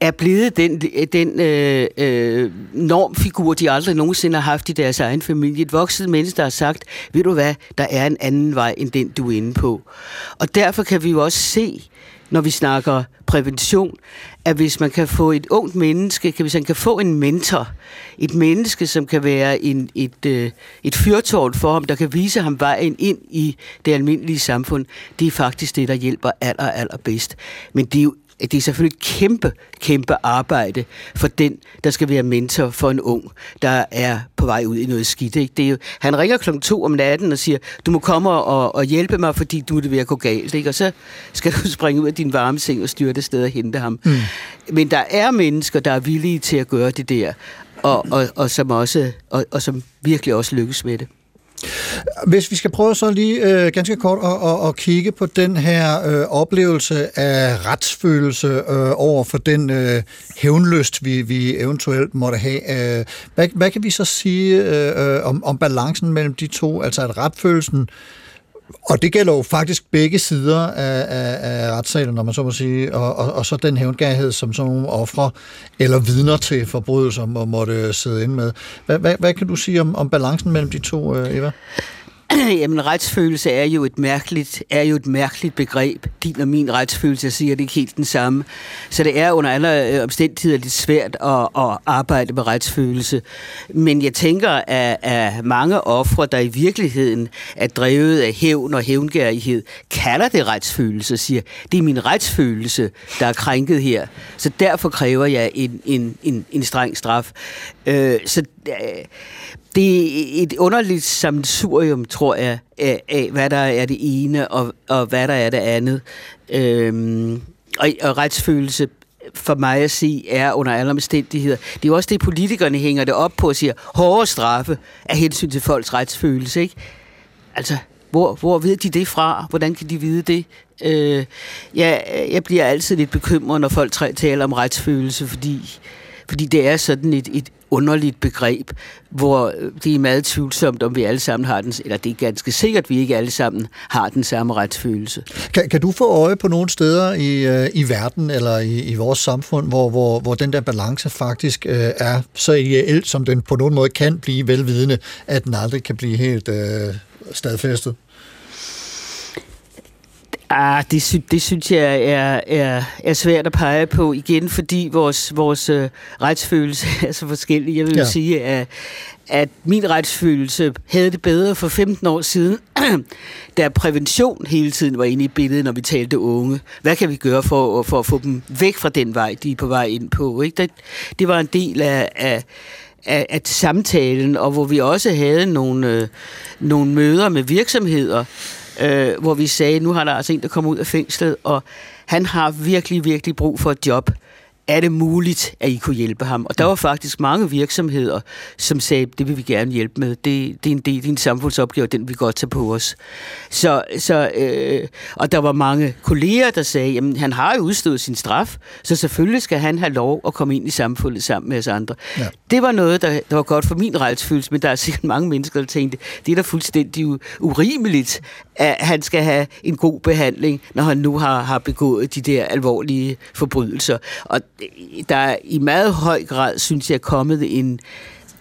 er blevet den, den øh, øh, normfigur, de aldrig nogensinde har haft i deres egen familie. Et vokset menneske, der har sagt, ved du hvad, der er en anden vej, end den, du er inde på. Og derfor kan vi jo også se, når vi snakker prævention, at hvis man kan få et ungt menneske, hvis man kan få en mentor, et menneske, som kan være en, et, øh, et fyrtårn for ham, der kan vise ham vejen ind i det almindelige samfund, det er faktisk det, der hjælper aller, aller bedst. Men det er jo det er selvfølgelig et kæmpe, kæmpe arbejde for den, der skal være mentor for en ung, der er på vej ud i noget skidt. Ikke? Det er jo, han ringer klokken to om natten og siger, du må komme og, og hjælpe mig, fordi du er det ved at gå galt. Ikke? Og så skal [LAUGHS] du springe ud af din varme seng og styre det sted og hente ham. Mm. Men der er mennesker, der er villige til at gøre det der, og, og, og, som, også, og, og som virkelig også lykkes med det. Hvis vi skal prøve så lige øh, ganske kort at, at, at kigge på den her øh, oplevelse af retsfølelse øh, over for den øh, hævnlyst, vi, vi eventuelt måtte have. Øh, hvad, hvad kan vi så sige øh, øh om, om balancen mellem de to? Altså at retsfølelsen og det gælder jo faktisk begge sider af, af, af retssalen, når man så må sige, og, og, og så den hævngærhed, som sådan nogle ofre eller vidner til forbrydelser må, måtte sidde inde med. Hvad, hvad, hvad kan du sige om, om balancen mellem de to, øh, Eva? [CLEARS THROAT] Jamen, retsfølelse er jo et mærkeligt, er jo et mærkeligt begreb. Din og min retsfølelse, jeg siger det ikke helt den samme. Så det er under alle øh, omstændigheder lidt svært at, at arbejde med retsfølelse. Men jeg tænker, at, at mange ofre, der i virkeligheden er drevet af hævn og hævngærighed, kalder det retsfølelse og siger, det er min retsfølelse, der er krænket her. Så derfor kræver jeg en, en, en, en streng straf. Øh, så øh, det er et underligt samsurium, tror jeg, af, af hvad der er det ene, og, og hvad der er det andet. Øhm, og, og retsfølelse for mig at sige, er under alle omstændigheder. Det er jo også det, politikerne hænger det op på og siger, hårde straffe af hensyn til folks retsfølelse. Ikke? Altså, Hvor, hvor ved de det fra? Hvordan kan de vide det? Øh, jeg, jeg bliver altid lidt bekymret, når folk taler om retsfølelse, fordi, fordi det er sådan et, et underligt begreb, hvor øh, det er meget tvivlsomt, om vi alle sammen har den, eller det er ganske sikkert, at vi ikke alle sammen har den samme retsfølelse. Kan, kan du få øje på nogle steder i, øh, i verden eller i, i vores samfund, hvor, hvor, hvor den der balance faktisk øh, er så ideelt, som den på nogen måde kan blive velvidende, at den aldrig kan blive helt øh, stadfæstet? Ah, det, sy- det synes jeg er, er, er svært at pege på igen, fordi vores, vores øh, retsfølelse [LAUGHS] er så forskellig. Jeg vil ja. Sige, at, at min retsfølelse havde det bedre for 15 år siden, [CLEARS THROAT] da prævention hele tiden var inde i billedet, når vi talte unge. Hvad kan vi gøre for, for at få dem væk fra den vej, de er på vej ind på? Ikke? Det, det var en del af, af af, af samtalen, og hvor vi også havde nogle, øh, nogle møder med virksomheder, øh, hvor vi sagde, nu har der altså en, der kommer ud af fængslet, og han har virkelig, virkelig brug for et job. Er det muligt, at I kunne hjælpe ham? Og der var faktisk mange virksomheder, som sagde, det vil vi gerne hjælpe med. Det, det er en del, det er en samfundsopgave, den vi godt tage på os. Så, så, øh, og der var mange kolleger, der sagde, jamen han har jo udstået sin straf, så selvfølgelig skal han have lov at komme ind i samfundet sammen med os andre. Ja. Det var noget, der, der var godt for min retsfølelse, men der er sikkert mange mennesker, der tænkte, det er da fuldstændig urimeligt, at han skal have en god behandling, når han nu har, har begået de der alvorlige forbrydelser. Og der er i meget høj grad, synes jeg, er kommet en,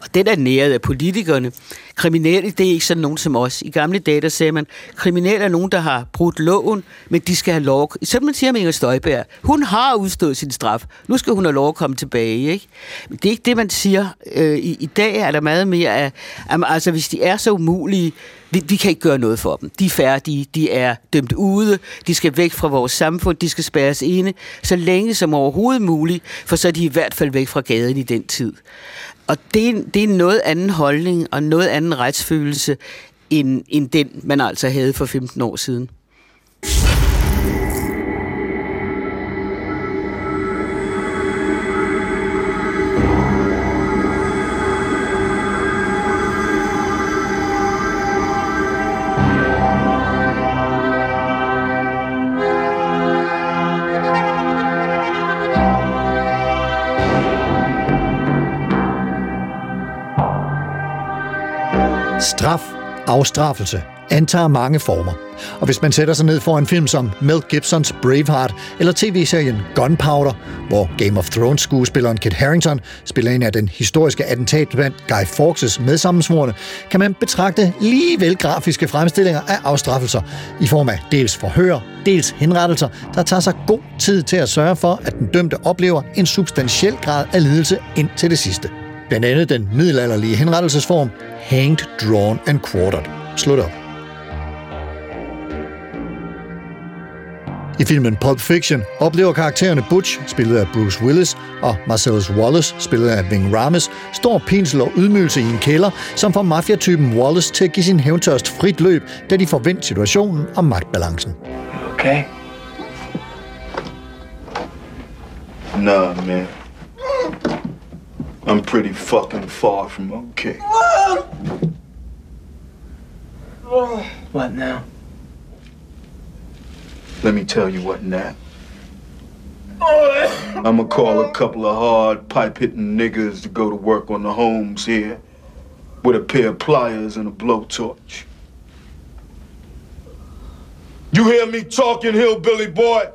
og den er næret af politikerne. Kriminelle, det er ikke sådan nogen som os. I gamle dage, der sagde man, kriminelle er nogen, der har brudt loven, men de skal have lov. Sådan man siger med Inger Støjberg. Hun har udstået sin straf. Nu skal hun have lov at komme tilbage. Ikke? Men det er ikke det, man siger. Øh, i, I dag er der meget mere af, at, altså hvis de er så umulige, vi, vi kan ikke gøre noget for dem. De er færdige, de er dømt ude, de skal væk fra vores samfund, de skal spærres inde, så længe som overhovedet muligt, for så er de i hvert fald væk fra gaden i den tid. Og det er, det er en noget anden holdning og noget anden retsfølelse, end, end den, man altså havde for 15 år siden. Straf, afstraffelse, antager mange former. Og hvis man sætter sig ned for en film som Mel Gibsons Braveheart, eller tv-serien Gunpowder, hvor Game of Thrones-skuespilleren Kit Harington spiller en af den historiske attentatmand Guy Fawkes medsammensvorene, kan man betragte lige vel grafiske fremstillinger af afstraffelser i form af dels forhør, dels henrettelser, der tager sig god tid til at sørge for, at den dømte oplever en substantiel grad af lidelse ind til det sidste. Blandt andet den middelalderlige henrettelsesform Hanged, Drawn and Quartered. Slut op. I filmen Pulp Fiction oplever karaktererne Butch, spillet af Bruce Willis, og Marcellus Wallace, spillet af Ving Rhames, stor pinsel og ydmygelse i en kælder, som får mafiatypen Wallace til at give sin hævntørst frit løb, da de får vendt situationen og magtbalancen. Okay? Nå, man. I'm pretty fucking far from okay. What now? Let me tell you what now. I'ma call a couple of hard pipe hitting niggas to go to work on the homes here with a pair of pliers and a blowtorch. You hear me talking, hillbilly boy?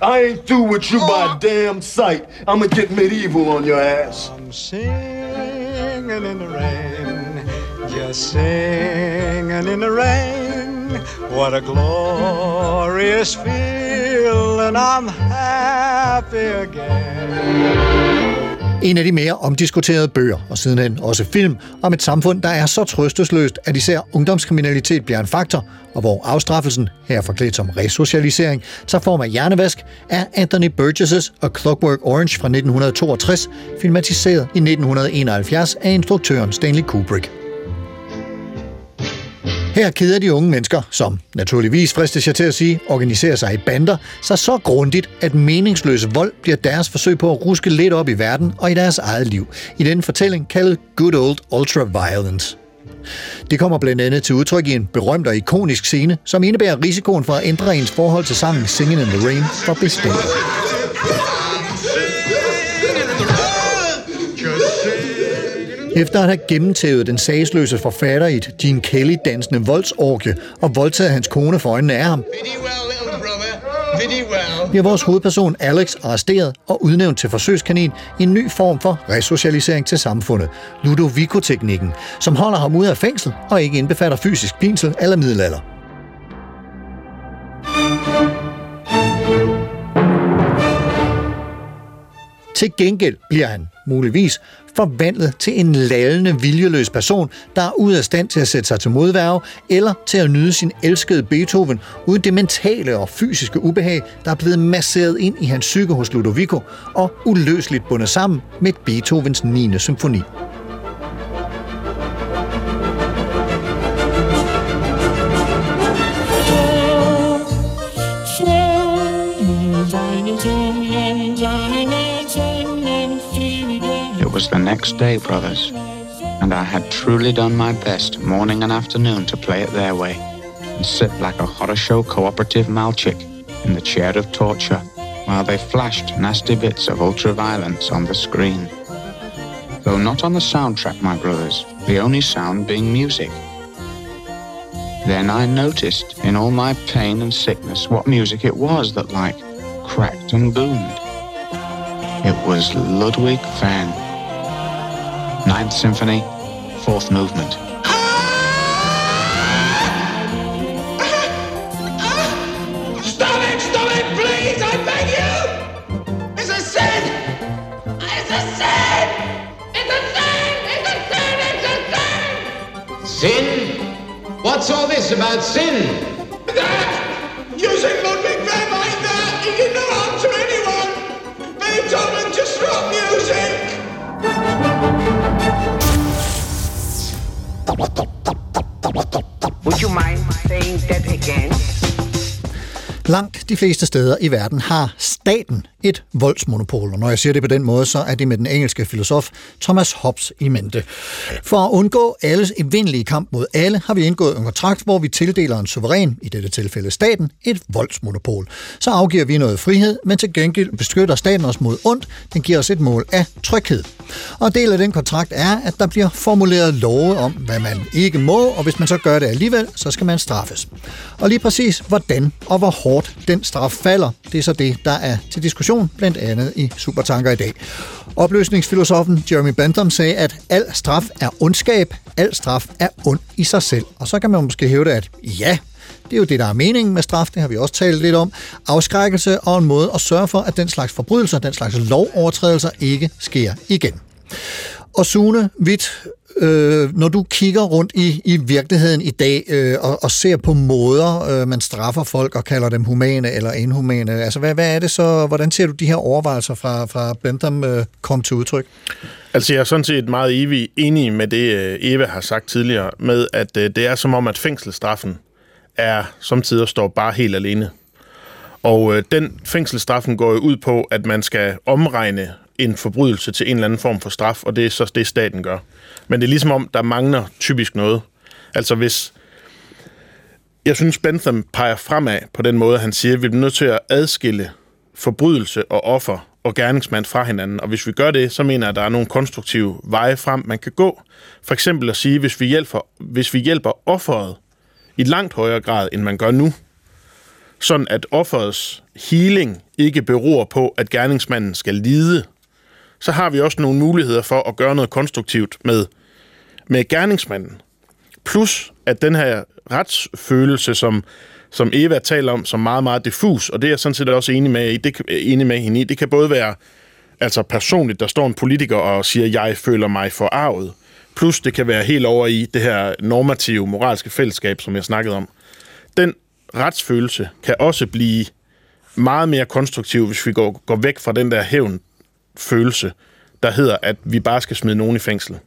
I ain't through with you by a damn sight. I'ma get medieval on your ass. I'm singing in the rain, just singing in the rain. What a glorious feeling, I'm happy again. En af de mere omdiskuterede bøger, og sidenhen også film, om et samfund, der er så trøstesløst, at især ungdomskriminalitet bliver en faktor, og hvor afstraffelsen, her forklædt som resocialisering, tager form af hjernevask, er Anthony Burgess' A Clockwork Orange fra 1962, filmatiseret i 1971 af instruktøren Stanley Kubrick. Her keder de unge mennesker, som naturligvis fristes jeg til at sige, organiserer sig i bander, sig så grundigt, at meningsløs vold bliver deres forsøg på at ruske lidt op i verden og i deres eget liv, i den fortælling kaldet Good Old Ultra Violence. Det kommer blandt andet til udtryk i en berømt og ikonisk scene, som indebærer risikoen for at ændre ens forhold til sangen Singing in the Rain for bestemt. Efter at have gennemtævet den sagsløse forfatter i et Gene Kelly-dansende voldsorgie og voldtaget hans kone for øjnene af ham, bliver vores hovedperson Alex arresteret og udnævnt til forsøgskanin i en ny form for resocialisering til samfundet, Ludovico-teknikken, som holder ham ude af fængsel og ikke indbefatter fysisk pinsel eller middelalder. Til gengæld bliver han, muligvis, forvandlet til en lallende, viljeløs person, der er ude af stand til at sætte sig til modværge eller til at nyde sin elskede Beethoven uden det mentale og fysiske ubehag, der er blevet masseret ind i hans psyke hos Ludovico og uløseligt bundet sammen med Beethovens 9. symfoni. The next day, brothers, and I had truly done my best morning and afternoon to play it their way and sit like a horror show cooperative malchick in the chair of torture while they flashed nasty bits of ultra-violence on the screen. Though not on the soundtrack, my brothers, the only sound being music. Then I noticed in all my pain and sickness what music it was that like cracked and boomed. It was Ludwig van. Ninth Symphony, Fourth Movement. Sin? What's all this about sin? what the de fleste steder i verden har staten et voldsmonopol, og når jeg siger det på den måde, så er det med den engelske filosof Thomas Hobbes i mente. For at undgå alles evindelige kamp mod alle, har vi indgået en kontrakt, hvor vi tildeler en suveræn, i dette tilfælde staten, et voldsmonopol. Så afgiver vi noget frihed, men til gengæld beskytter staten os mod ondt, den giver os et mål af tryghed. Og del af den kontrakt er, at der bliver formuleret love om, hvad man ikke må, og hvis man så gør det alligevel, så skal man straffes. Og lige præcis hvordan og hvor hårdt den straf falder, det er så det, der er til diskussion, blandt andet i Supertanker i dag. Opløsningsfilosofen Jeremy Bentham sagde, at al straf er ondskab, al straf er ond i sig selv. Og så kan man måske hævde, at ja, det er jo det, der er meningen med straf, det har vi også talt lidt om. Afskrækkelse og en måde at sørge for, at den slags forbrydelser, den slags lovovertrædelser ikke sker igen. Og Sune Witt, øh, når du kigger rundt i, i virkeligheden i dag øh, og, og ser på måder, øh, man straffer folk og kalder dem humane eller inhumane, altså hvad, hvad er det så, hvordan ser du de her overvejelser fra, fra Bentham øh, komme til udtryk? Altså, jeg er sådan set meget evig enig med det, øh, Eva har sagt tidligere, med at øh, det er som om, at fængselsstraffen er samtidig står bare helt alene. Og øh, den fængselsstraffen går jo ud på, at man skal omregne en forbrydelse til en eller anden form for straf, og det er så det, staten gør. Men det er ligesom om, der mangler typisk noget. Altså hvis... Jeg synes, Bentham peger fremad på den måde, han siger, at vi bliver nødt til at adskille forbrydelse og offer og gerningsmand fra hinanden. Og hvis vi gør det, så mener jeg, at der er nogle konstruktive veje frem, man kan gå. For eksempel at sige, hvis vi hjælper, hvis vi hjælper offeret i langt højere grad, end man gør nu, sådan at offerets healing ikke beror på, at gerningsmanden skal lide, så har vi også nogle muligheder for at gøre noget konstruktivt med, med gerningsmanden. Plus, at den her retsfølelse, som, som Eva taler om, som meget, meget diffus, og det er jeg sådan set også enig med, i, det, enig med hende i, det kan både være altså personligt, der står en politiker og siger, jeg føler mig forarvet, plus det kan være helt over i det her normative, moralske fællesskab, som jeg snakkede om. Den retsfølelse kan også blive meget mere konstruktiv, hvis vi går, går væk fra den der hævn følelse, der hedder, at vi bare skal smide nogen i fængsel.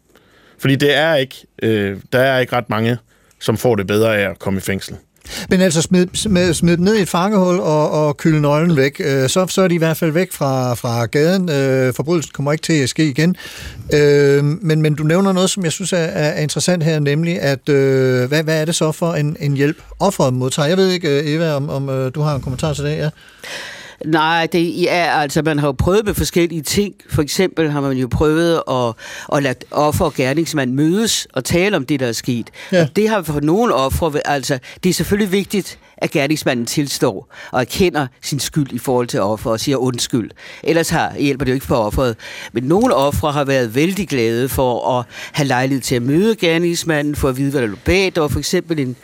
Fordi det er ikke, øh, der er ikke ret mange, som får det bedre af at komme i fængsel. Men altså smid, smid, smid dem ned i et fangehul og, og kylde nøglen væk, øh, så, så er de i hvert fald væk fra, fra gaden. Øh, forbrydelsen kommer ikke til at ske igen. Øh, men, men du nævner noget, som jeg synes er, er interessant her, nemlig at øh, hvad, hvad er det så for en, en hjælp offeret modtager? Jeg ved ikke, øh, Eva, om, om øh, du har en kommentar til det, ja? Nej, det er altså, man har jo prøvet med forskellige ting. For eksempel har man jo prøvet at, at lade offer og gerningsmand mødes og tale om det, der er sket. Ja. Og det har for nogle ofre, altså, det er selvfølgelig vigtigt, at gerningsmanden tilstår og erkender sin skyld i forhold til offer og siger undskyld. Ellers har, hjælper det jo ikke for offeret. Men nogle ofre har været vældig glade for at have lejlighed til at møde gerningsmanden, for at vide, hvad der lå bag. Der var for eksempel en,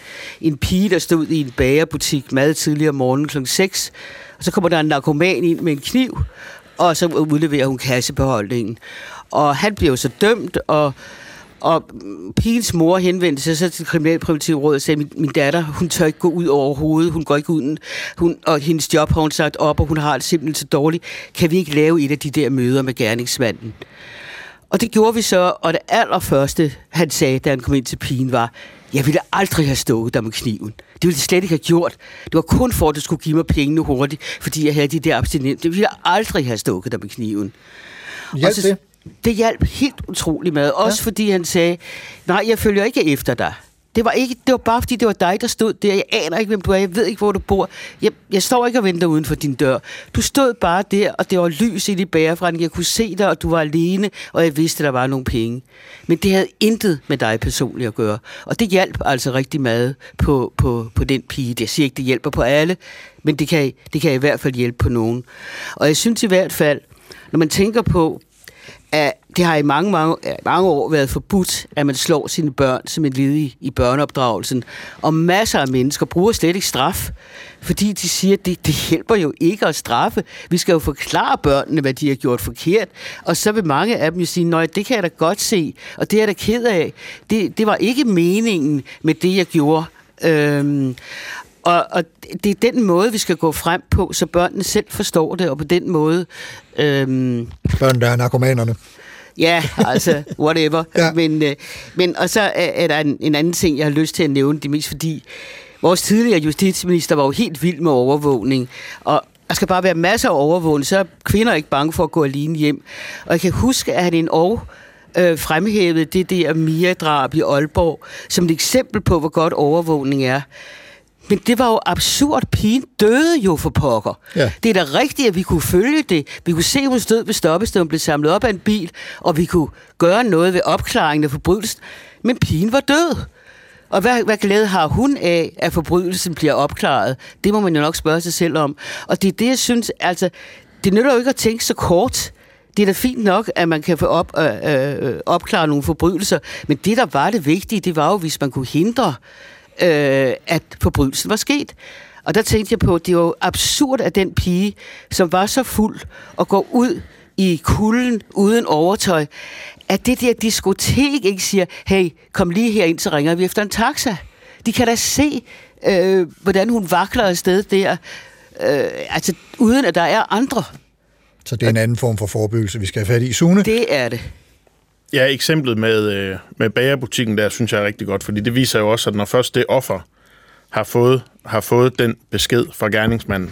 en pige, der stod i en bagerbutik meget tidligere om morgenen kl. 6, og så kommer der en narkoman ind med en kniv, og så udleverer hun kassebeholdningen. Og han bliver jo så dømt, og og pigens mor henvendte sig så til Kriminalpræventiv Råd og sagde, min, min datter, hun tør ikke gå ud overhovedet, hun går ikke ud, hun, og hendes job har hun sagt op, og hun har det simpelthen så dårligt. Kan vi ikke lave et af de der møder med gerningsmanden? Og det gjorde vi så, og det allerførste, han sagde, da han kom ind til pigen, var, jeg ville aldrig have stukket dig med kniven. Det ville jeg slet ikke have gjort. Det var kun for, at du skulle give mig pengene hurtigt, fordi jeg havde de der abstinent. Det ville jeg aldrig have stukket dig med kniven. Hjalp Og så- det? Det hjalp helt utroligt med. Også ja. fordi han sagde, nej, jeg følger ikke efter dig. Det var, ikke, det var bare fordi, det var dig, der stod der. Jeg aner ikke, hvem du er. Jeg ved ikke, hvor du bor. Jeg, jeg står ikke og venter uden for din dør. Du stod bare der, og det var lys i dit bærefrænden. Jeg kunne se dig, og du var alene, og jeg vidste, der var nogle penge. Men det havde intet med dig personligt at gøre. Og det hjalp altså rigtig meget på, på, på den pige. Jeg siger ikke, det hjælper på alle, men det kan, det kan i hvert fald hjælpe på nogen. Og jeg synes i hvert fald, når man tænker på, at det har i mange, mange, mange år været forbudt, at man slår sine børn som en led i, i børneopdragelsen. Og masser af mennesker bruger slet ikke straf, fordi de siger, at det, det hjælper jo ikke at straffe. Vi skal jo forklare børnene, hvad de har gjort forkert. Og så vil mange af dem jo sige, nej, det kan jeg da godt se, og det er jeg da ked af. Det, det var ikke meningen med det, jeg gjorde. Øhm, og, og det er den måde, vi skal gå frem på, så børnene selv forstår det, og på den måde... Øhm, Børn, der er narkomanerne. Ja, altså, whatever. [LAUGHS] ja. men, øh, men, og så er, er der en, en anden ting, jeg har lyst til at nævne, det mest fordi, vores tidligere justitsminister var jo helt vild med overvågning, og der skal bare være masser af overvågning, så er kvinder ikke bange for at gå alene hjem. Og jeg kan huske, at han en år øh, fremhævede det der Mia-drab i Aalborg, som et eksempel på, hvor godt overvågning er. Men det var jo absurd. Pigen døde jo for pokker. Ja. Det er da rigtigt, at vi kunne følge det. Vi kunne se, at hun stod ved stoppestedet, blev samlet op af en bil, og vi kunne gøre noget ved opklaringen af forbrydelsen. Men pigen var død. Og hvad, hvad glæde har hun af, at forbrydelsen bliver opklaret? Det må man jo nok spørge sig selv om. Og det er det, jeg synes, altså, det nytter jo ikke at tænke så kort. Det er da fint nok, at man kan få op, øh, øh, opklare nogle forbrydelser, men det, der var det vigtige, det var jo, hvis man kunne hindre, øh, at forbrydelsen var sket. Og der tænkte jeg på, at det var absurd, at den pige, som var så fuld og går ud i kulden uden overtøj, at det der diskotek ikke siger, hey, kom lige her ind, så ringer vi efter en taxa. De kan da se, øh, hvordan hun vakler afsted der, øh, altså uden at der er andre. Så det er en anden form for forebyggelse, vi skal have fat i. Sune? Det er det. Ja, eksemplet med, øh, med bagerbutikken der, synes jeg er rigtig godt, fordi det viser jo også, at når først det offer har fået, har fået den besked fra gerningsmanden,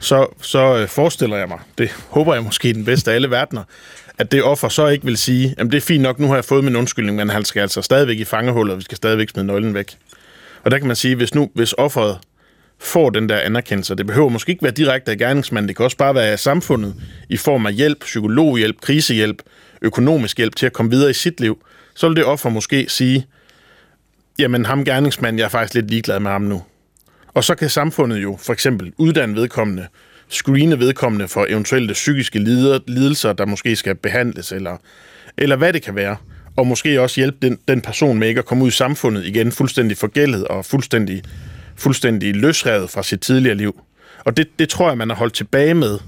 så, så øh, forestiller jeg mig, det håber jeg måske i den bedste af alle verdener, at det offer så ikke vil sige, at det er fint nok, nu har jeg fået min undskyldning, men han skal altså stadigvæk i fangehullet, og vi skal stadigvæk smide nøglen væk. Og der kan man sige, hvis nu, hvis offeret får den der anerkendelse, det behøver måske ikke være direkte af gerningsmanden, det kan også bare være af samfundet, i form af hjælp, psykologhjælp, krisehjælp, økonomisk hjælp til at komme videre i sit liv, så vil det offer måske sige, jamen ham gerningsmanden, jeg er faktisk lidt ligeglad med ham nu. Og så kan samfundet jo for eksempel uddanne vedkommende, screene vedkommende for eventuelle psykiske lidelser, der måske skal behandles, eller, eller hvad det kan være. Og måske også hjælpe den, den person med ikke at komme ud i samfundet igen fuldstændig forgældet og fuldstændig, fuldstændig løsrevet fra sit tidligere liv. Og det, det tror jeg, man har holdt tilbage med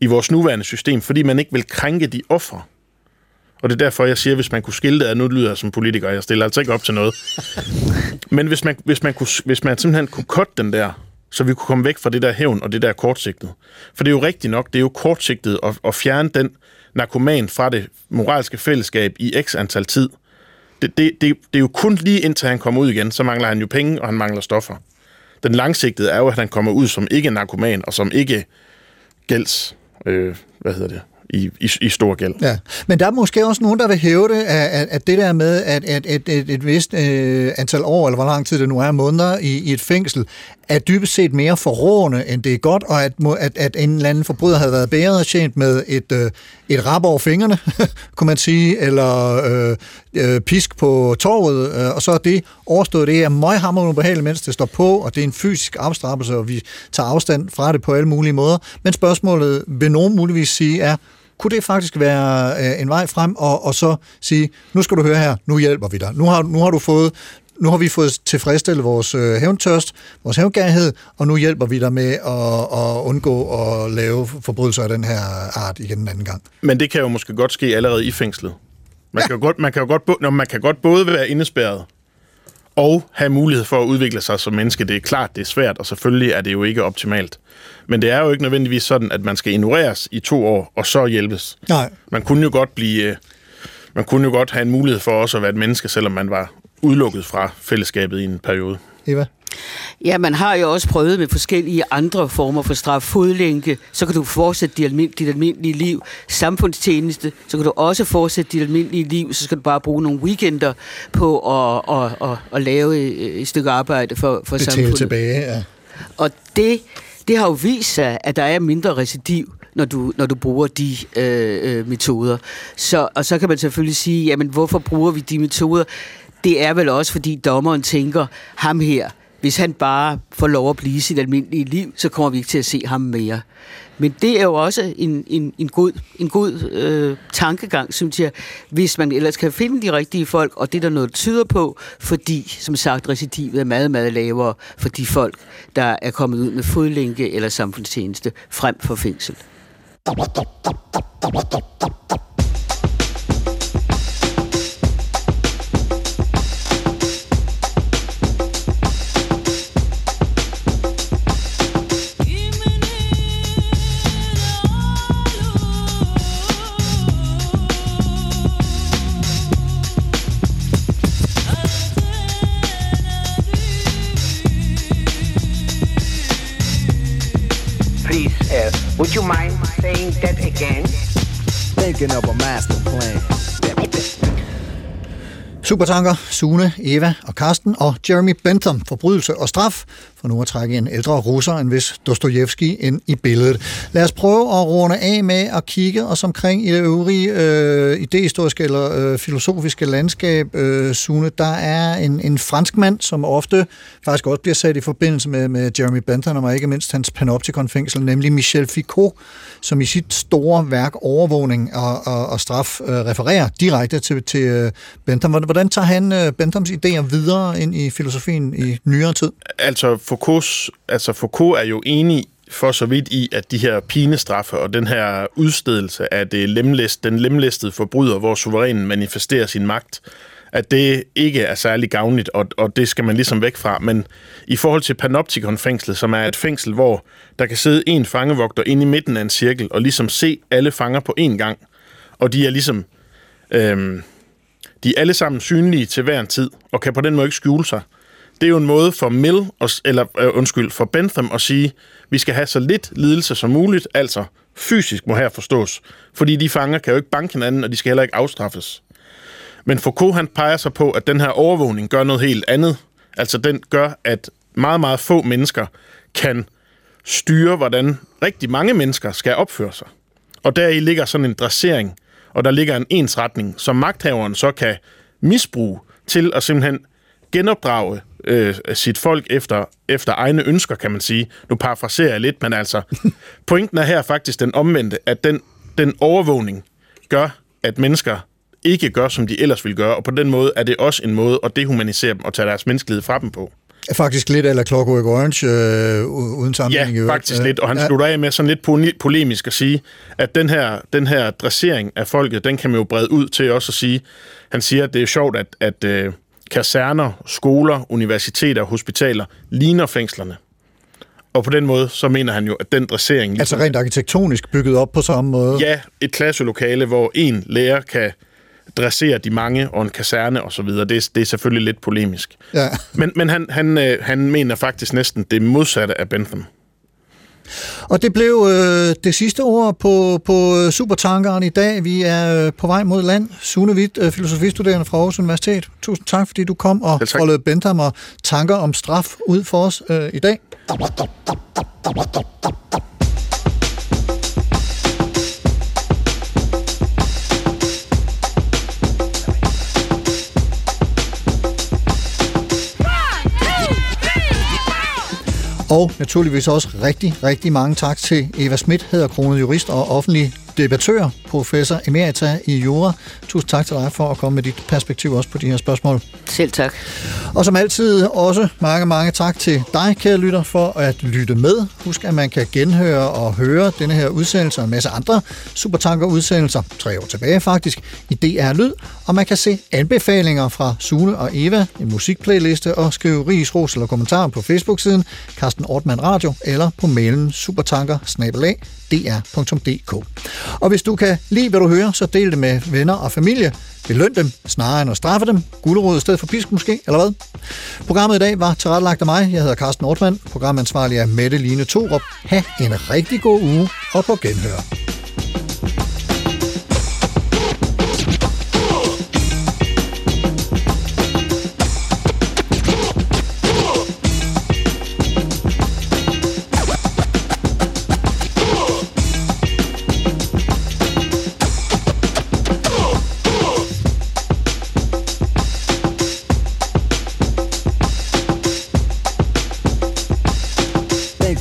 i vores nuværende system, fordi man ikke vil krænke de ofre. Og det er derfor, jeg siger, hvis man kunne skille det ad, nu lyder jeg som politiker, jeg stiller altså ikke op til noget. [LAUGHS] Men hvis man, hvis man, kunne, hvis man simpelthen kunne cutte den der, så vi kunne komme væk fra det der hævn og det der kortsigtet. For det er jo rigtigt nok, det er jo kortsigtet at, at fjerne den narkoman fra det moralske fællesskab i x antal tid. Det, det, det, det er jo kun lige indtil han kommer ud igen, så mangler han jo penge, og han mangler stoffer. Den langsigtede er jo, at han kommer ud som ikke narkoman, og som ikke gælds, øh, hvad hedder det, i, i, i stor gæld. Ja, men der er måske også nogen, der vil hæve det, at, at, det der med, at, at, at et, et vist øh, antal år, eller hvor lang tid det nu er, måneder i, i et fængsel, er dybest set mere forrående, end det er godt, og at, at, at en eller anden forbryder havde været bedre tjent med et, øh, et rap over fingrene, [LAUGHS] kunne man sige, eller øh, øh, pisk på torvet, øh, og så er det overstået. Det er møghammer ubehageligt, mens det står på, og det er en fysisk afstraffelse, og vi tager afstand fra det på alle mulige måder. Men spørgsmålet vil nogen muligvis sige er, kunne det faktisk være øh, en vej frem, og, og så sige, nu skal du høre her, nu hjælper vi dig. Nu har, nu har du fået nu har vi fået tilfredsstillet vores øh, hævntørst, vores hævngærighed, og nu hjælper vi dig med at, at undgå at lave forbrydelser af den her art igen en anden gang. Men det kan jo måske godt ske allerede i fængslet. Man, ja. kan, jo godt, man, kan, jo godt, man kan godt både være indespærret og have mulighed for at udvikle sig som menneske. Det er klart, det er svært, og selvfølgelig er det jo ikke optimalt. Men det er jo ikke nødvendigvis sådan, at man skal ignoreres i to år, og så hjælpes. Nej. Man kunne jo godt blive... øh, Man kunne jo godt have en mulighed for også at være et menneske, selvom man var udelukket fra fællesskabet i en periode. Eva? Ja, man har jo også prøvet med forskellige andre former for straf. Fodlænke, så kan du fortsætte dit, almin- dit almindelige liv. Samfundstjeneste, så kan du også fortsætte dit almindelige liv. Så skal du bare bruge nogle weekender på at, at, at, at lave et stykke arbejde for, for Betale samfundet. tilbage, ja. Og det, det har jo vist sig, at der er mindre recidiv, når du, når du bruger de øh, øh, metoder. Så, og så kan man selvfølgelig sige, jamen hvorfor bruger vi de metoder? Det er vel også, fordi dommeren tænker, ham her, hvis han bare får lov at blive i sit almindelige liv, så kommer vi ikke til at se ham mere. Men det er jo også en, en, en god, en god øh, tankegang, synes jeg, hvis man ellers kan finde de rigtige folk, og det er der noget tyder på, fordi, som sagt, recidivet er meget, meget lavere for de folk, der er kommet ud med fodlænke eller samfundstjeneste frem for fængsel. You mind saying that again? Thinking of a master plan. Supertanker, Sune, Eva og Karsten og Jeremy Bentham, forbrydelse og straf, for nu at trække en ældre russer, en vis Dostojevski, ind i billedet. Lad os prøve at runde af med at kigge os omkring i det øvrige øh, idehistoriske eller øh, filosofiske landskab. Øh, Sune, der er en, en fransk mand, som ofte faktisk også bliver sat i forbindelse med, med Jeremy Bentham, og ikke mindst hans panoptikon-fængsel, nemlig Michel Foucault, som i sit store værk Overvågning og, og, og straf øh, refererer direkte til, til øh, Bentham. Hvordan, hvordan tager han øh, Benthams idéer videre ind i filosofien i nyere tid? Altså, Foucault's, altså Foucault er jo enig for så vidt i, at de her pinestraffe og den her udstedelse af det lemlæst, den lemlæstede forbryder, hvor suverænen manifesterer sin magt, at det ikke er særlig gavnligt, og, og det skal man ligesom væk fra. Men i forhold til Panoptikon-fængslet, som er et fængsel, hvor der kan sidde en fangevogter inde i midten af en cirkel, og ligesom se alle fanger på én gang, og de er ligesom... Øhm, de er alle sammen synlige til hver en tid, og kan på den måde ikke skjule sig. Det er jo en måde for Mill, og, eller øh, undskyld, for Bentham at sige, vi skal have så lidt lidelse som muligt, altså fysisk må her forstås, fordi de fanger kan jo ikke banke hinanden, og de skal heller ikke afstraffes. Men Foucault han peger sig på, at den her overvågning gør noget helt andet. Altså den gør, at meget, meget få mennesker kan styre, hvordan rigtig mange mennesker skal opføre sig. Og deri ligger sådan en dressering, og der ligger en ensretning, som magthaveren så kan misbruge til at simpelthen genopdrage øh, sit folk efter, efter egne ønsker, kan man sige. Nu parafraserer jeg lidt, men altså, [LAUGHS] pointen er her faktisk den omvendte, at den, den overvågning gør, at mennesker ikke gør, som de ellers ville gøre, og på den måde er det også en måde at dehumanisere dem og tage deres menneskelighed fra dem på. Faktisk lidt eller Clockwork Orange, øh, uden sammenligning. i Ja, faktisk Øh, lidt. Og han ja. slutter af med sådan lidt pole- polemisk at sige, at den her, den her dressering af folket, den kan man jo brede ud til også at sige, han siger, at det er sjovt, at, at øh, kaserner, skoler, universiteter og hospitaler ligner fængslerne. Og på den måde, så mener han jo, at den dressering... Altså rent arkitektonisk bygget op på samme måde. Ja, et klasselokale, hvor en lærer kan dressere de mange og en kaserne og så videre. Det, er- det er selvfølgelig lidt polemisk. Ja. Men, men han, han, øh, han mener faktisk næsten det modsatte af Bentham. Og det blev øh, det sidste ord på, på Supertankeren i dag. Vi er øh, på vej mod land. Sune Witt, øh, filosofistuderende fra Aarhus Universitet. Tusind tak, fordi du kom og foldede Bentham og tanker om straf ud for os øh, i dag. Og naturligvis også rigtig, rigtig mange tak til Eva Schmidt, hedder kronet jurist og offentlig debattør, professor emerita i jura. Tusind tak til dig for at komme med dit perspektiv også på de her spørgsmål. Selv tak. Og som altid også mange, mange tak til dig, kære lytter, for at lytte med. Husk, at man kan genhøre og høre denne her udsendelse og en masse andre Supertanker-udsendelser, tre år tilbage faktisk, i DR Lyd, og man kan se anbefalinger fra Sune og Eva, en musikplayliste og skrive ris, ros eller kommentarer på Facebook-siden Carsten Ortmann Radio eller på mailen supertanker dr.dk. Og hvis du kan lide, hvad du hører, så del det med venner og familie. Beløn dem, snarere end at straffe dem. Gulerod i stedet for pisk måske, eller hvad? Programmet i dag var tilrettelagt af mig. Jeg hedder Carsten Nordmann. Programansvarlig er Mette Line Torup. Ha' en rigtig god uge, og på genhør.